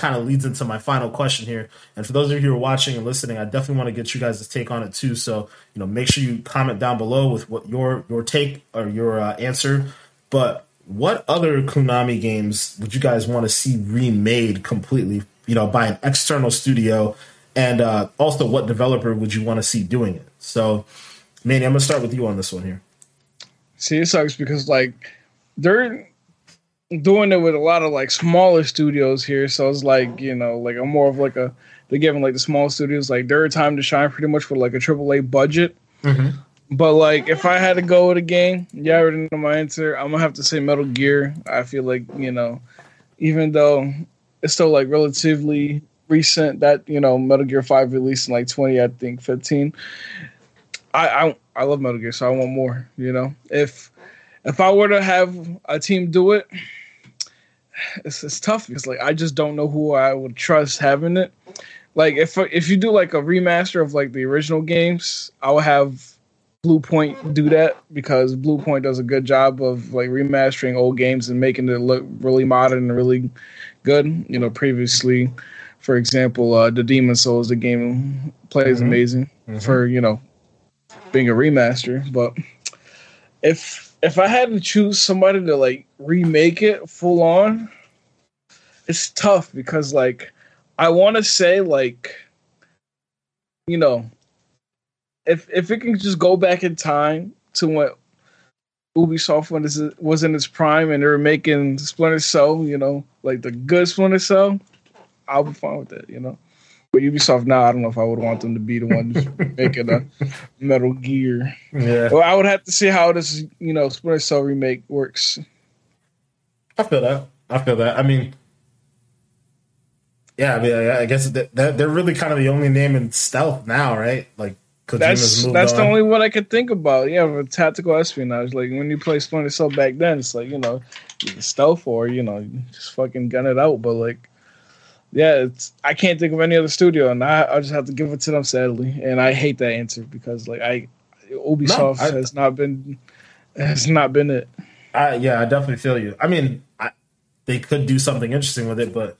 kind of leads into my final question here. And for those of you who are watching and listening, I definitely want to get you guys' take on it too. So you know, make sure you comment down below with what your your take or your uh, answer. But what other Konami games would you guys want to see remade completely? You know, by an external studio, and uh, also what developer would you want to see doing it? So, Manny, I'm gonna start with you on this one here.
See, it sucks because like they're doing it with a lot of like smaller studios here. So it's like you know, like I'm more of like a they're giving like the small studios like their time to shine pretty much with like a AAA budget. Mm-hmm. But like if I had to go with a game, yeah, I already know my answer. I'm gonna have to say Metal Gear. I feel like you know, even though it's still like relatively recent that you know Metal Gear Five released in like 20, I think 15. I I, I love Metal Gear, so I want more. You know, if if I were to have a team do it, it's, it's tough because like I just don't know who I would trust having it. Like if if you do like a remaster of like the original games, I would have Bluepoint do that because Bluepoint does a good job of like remastering old games and making it look really modern and really good. You know, previously, for example, uh, the Demon Souls, the game plays
Mhm.
amazing
Mhm.
for you know being a remaster. But if if I had to choose somebody to like remake it full on, it's tough because like I want to say like you know if if it can just go back in time to when Ubisoft this was in its prime and they were making Splinter Cell, you know, like the good Splinter Cell, I'll be fine with that, you know. But Ubisoft now, I don't know if I would want them to be the ones making a Metal Gear.
Yeah,
Well, I would have to see how this, you know, Splinter Cell remake works.
I feel that. I feel that. I mean, yeah, I mean, I guess that, that they're really kind of the only name in stealth now, right? Like Kojima's
That's that's
on.
the only one I could think about. Yeah, for tactical espionage. Like when you play Splinter Cell back then, it's like you know, stealth or you know, just fucking gun it out. But like, yeah, it's I can't think of any other studio, and I I just have to give it to them sadly. And I hate that answer because like I Ubisoft
I-
has not been has not been it.
I, yeah, I definitely feel you. I mean, I, they could do something interesting with it, but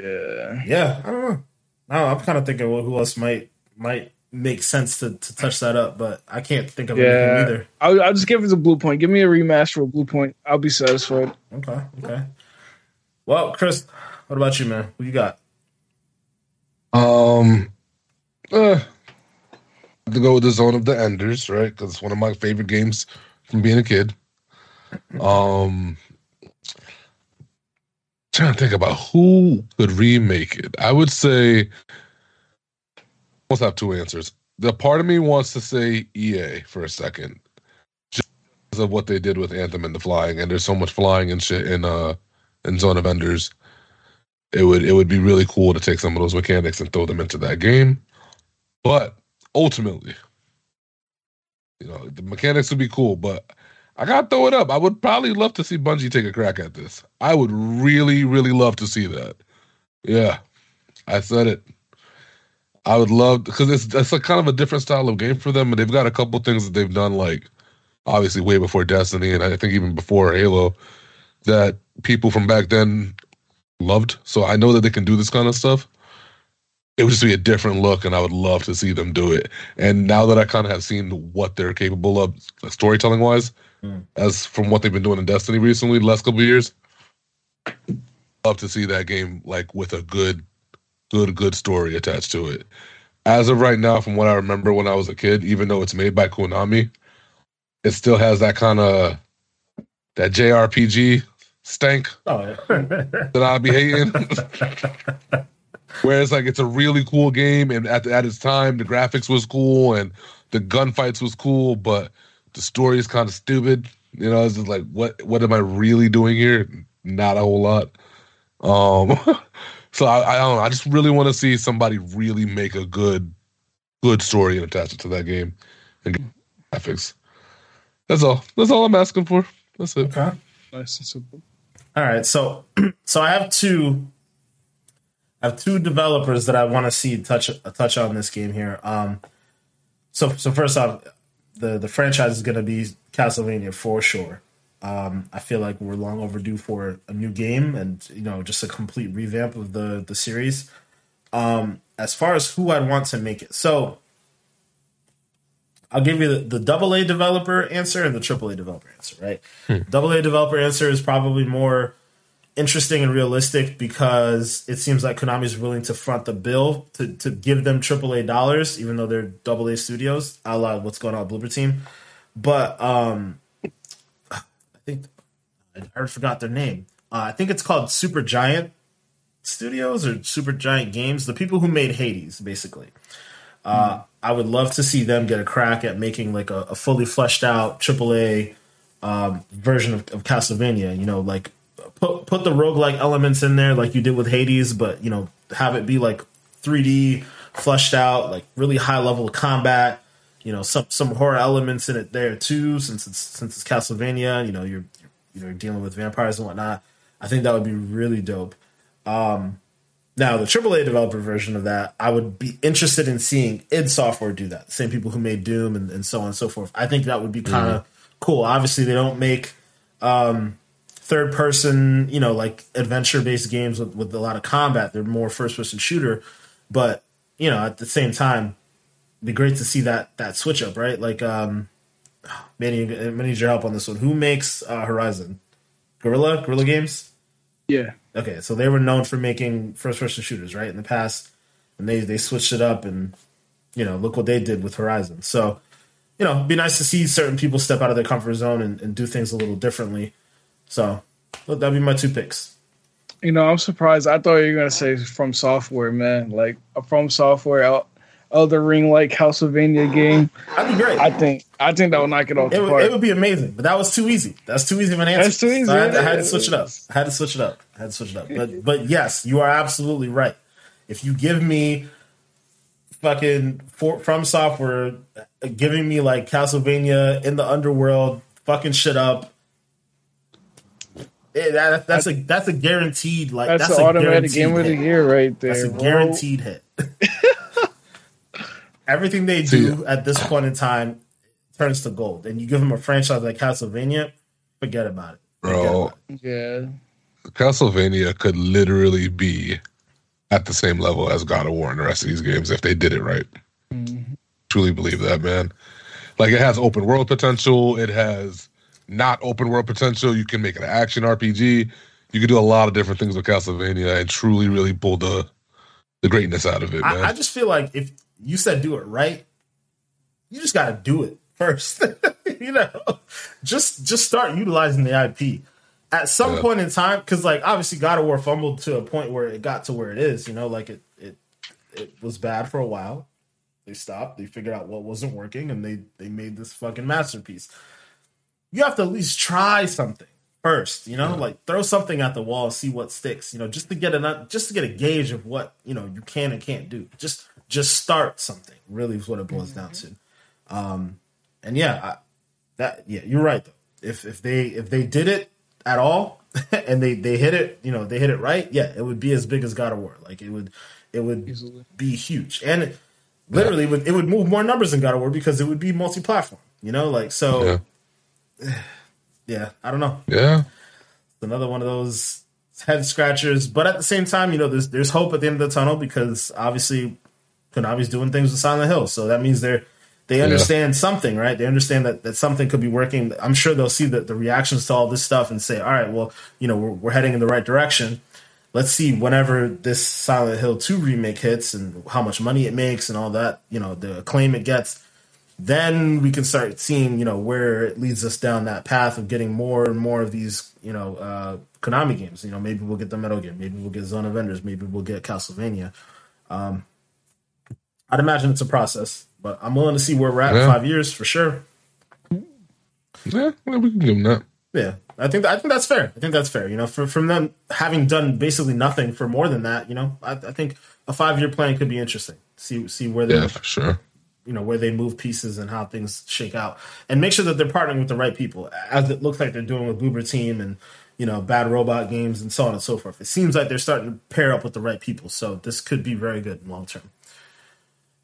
Yeah.
yeah, I don't know. No, I'm kind of thinking, well, who else might might make sense to, to touch that up, but I can't think of anything either.
I'll, I'll just give it to Blue Point. Give me a remaster of Bluepoint. I'll be satisfied.
Okay, okay. Well, Chris, what about you, man? What you got?
Um, uh, to go with the Zone of the Enders, right? Because it's one of my favorite games from being a kid. Um, trying to think about who could remake it. I would say, almost have two answers. The part of me wants to say EA for a second, just because of what they did with Anthem and the flying, and there's so much flying and shit in uh in Zone of Enders it would it would be really cool to take some of those mechanics and throw them into that game. But ultimately, you know, the mechanics would be cool, but I gotta throw it up. I would probably love to see Bungie take a crack at this. I would really, really love to see that. Yeah, I said it. I would love because it's it's a kind of a different style of game for them, and they've got a couple things that they've done, like obviously way before Destiny, and I think even before Halo, that people from back then loved. So I know that they can do this kind of stuff. it would just be a different look, and I would love to see them do it. And now that I kind of have seen what they're capable of, storytelling wise,
Mm.
as from what they've been doing in Destiny recently, the last couple of years, love to see that game like with a good, good, good story attached to it. As of right now, from what I remember when I was a kid, even though it's made by Konami, it still has that kind of that JRPG stank
Oh, yeah.
that I'd be hating. Whereas like it's a really cool game, and at at its time, the graphics was cool and the gunfights was cool, but the story is kind of stupid. You know, it's just like what what am I really doing here? Not a whole lot. Um, so I, I don't know. I just really want to see somebody really make a good good story and attach it to that game and get graphics. That's all. That's all I'm asking for. That's it.
okay.
Nice and simple.
All right, so so I have two. I have two developers that I want to see touch touch on this game here. Um, so so first off, the the franchise is going to be Castlevania for sure. Um, I feel like we're long overdue for a new game and you know just a complete revamp of the the series. Um, as far as who I'd want to make it, so I'll give you the, the double A developer answer and the triple A developer answer. Right, double A developer answer is probably more interesting and realistic because it seems like Konami is willing to front the bill to, to give them AAA dollars, even though they're double A studios, a la what's going on with Bloober Team. But um, I think I forgot their name. Uh, I think it's called Supergiant Studios or Supergiant Games. The people who made Hades, basically. Uh, I would love to see them get a crack at making like a, a fully fleshed out AAA um, version of, of Castlevania. You know, like put put the roguelike elements in there like you did with Hades, but you know, have it be like 3D fleshed out, like really high level of combat. You know, some some horror elements in it there too, since it's since it's Castlevania. You know, you're you're dealing with vampires and whatnot. I think that would be really dope. Um, now the AAA developer version of that, I would be interested in seeing id Software do that. The same people who made Doom and, and so on and so forth. I think that would be kind of cool. Obviously, they don't make um, third person, you know, like adventure based games with, with a lot of combat. They're more first person shooter, but you know, at the same time, it'd be great to see that that switch up, right? Like, um, Manny, I need your help on this one. Who makes uh, Horizon? Guerrilla, Guerrilla Games.
Yeah.
Okay, so they were known for making first person shooters, right? In the past, and they they switched it up, and you know, look what they did with Horizon. So, you know, be nice to see certain people step out of their comfort zone and, and do things a little differently. So, that'd be my two picks.
You know, I'm surprised. I thought you were gonna say FromSoftware, man. Like FromSoftware, Elden Ring, like Castlevania game.
That'd be great.
I think I think that would knock it off
it would, it would be amazing, but that was too easy. That's too easy of an answer.
That's too easy,
So I, had to, I had to switch it up. I had to switch it up. I had to switch it up. But but yes, you are absolutely right. If you give me fucking for, FromSoftware giving me like Castlevania in the underworld, fucking shit up. eh, that, that's a that's a guaranteed like
That's,
that's,
the
a
automatic
guaranteed
game of the year right there.
That's a guaranteed hit. Everything they do at this point in time turns to gold. And you give them a franchise like Castlevania, forget about it. Forget
Bro,
about it.
Yeah.
Castlevania could literally be at the same level as God of War and the rest of these games if they did it right. Mm-hmm. Truly believe that, man. Like it has open world potential. It has not open world potential. You can make an action RPG. You can do a lot of different things with Castlevania and truly, really pull the the greatness out of it, man.
I, I just feel like if you said do it right, you just got to do it first. you know, just just start utilizing the IP at some
Yeah.
point in time. Because like obviously, God of War fumbled to a point where it got to where it is. You know, like it it it was bad for a while. They stopped. They figured out what wasn't working, and they they made this fucking masterpiece. You have to at least try something first. You know, like throw something at the wall, see what sticks. You know, just to get a just to get a gauge of what you know you can and can't do. Just just start something. Really, is what it boils down to. Um, and yeah, I, that yeah, you're right though. If if they if they did it at all and they they hit it, you know, they hit it right, yeah, it would be as big as God of War. Like it would it would
Easily.
be huge. And it, literally it would, it would move more numbers than God of War because it would be multi-platform, you know? Like so
yeah.
yeah, I don't know.
yeah.
It's another one of those head scratchers. But at the same time, you know, there's there's hope at the end of the tunnel because obviously Konami's doing things with Silent Hill, so that means they're they understand yeah. something, right? They understand that, that something could be working. I'm sure they'll see the, the reactions to all this stuff and say, all right, well, you know, we're, we're heading in the right direction. Let's see whenever this Silent Hill 2 remake hits and how much money it makes and all that, you know, the acclaim it gets. Then we can start seeing, you know, where it leads us down that path of getting more and more of these, you know, uh, Konami games. You know, maybe we'll get the Metal Gear, maybe we'll get Zone of Enders, maybe we'll get Castlevania. Um, I'd imagine it's a process, but I'm willing to see where we're at yeah. in five years for sure.
Yeah, well, we can give them that.
Yeah, I think I think that's fair. I think that's fair. You know, for, from them having done basically nothing for more than that, you know, I, I think a five year plan could be interesting. See see where they
yeah, for sure.
You know where they move pieces and how things shake out, and make sure that they're partnering with the right people, as it looks like they're doing with Bloober Team and you know Bad Robot Games and so on and so forth. It seems like they're starting to pair up with the right people, so this could be very good long term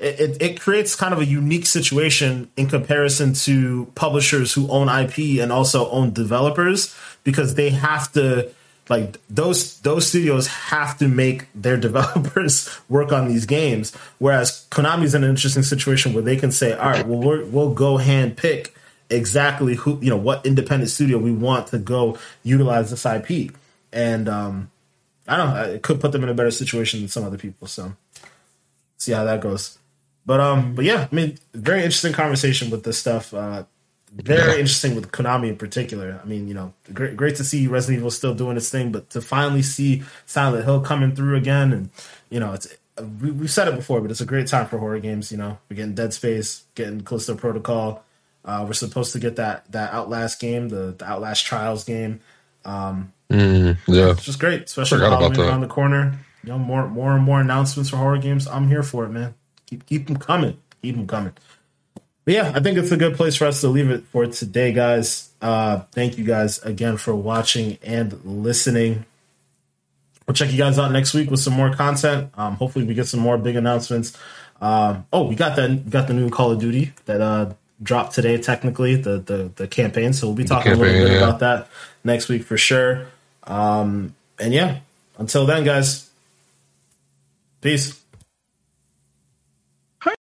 it, it creates kind of a unique situation in comparison to publishers who own IP and also own developers because they have to like those those studios have to make their developers work on these games. Whereas Konami's in an interesting situation where they can say all right well we will go hand pick exactly who you know what independent studio we want to go utilize this IP and um I don't know it could put them in a better situation than some other people so see how that goes but um, but yeah, I mean, very interesting conversation with this stuff. Uh, very interesting with Konami in particular. I mean, you know, great, great to see Resident Evil still doing its thing, but to finally see Silent Hill coming through again, and you know, it's we, we've said it before, but it's a great time for horror games. You know, we're getting Dead Space, getting Callisto Protocol. Uh, we're supposed to get that that Outlast game, the, the Outlast Trials game. Um,
mm, yeah,
it's just great, especially Halloween around the corner. You know, more more and more announcements for horror games. I'm here for it, man keep keep them coming. Keep them coming. But yeah, I think it's a good place for us to leave it for today, guys. Uh, thank you guys again for watching and listening. We'll check you guys out next week with some more content. Um, hopefully, we get some more big announcements. Um, oh, we got that. got the new Call of Duty that uh, dropped today. Technically, the the the campaign. So we'll be talking campaign, a little bit yeah. about that next week for sure. Um, and yeah, until then, guys. Peace.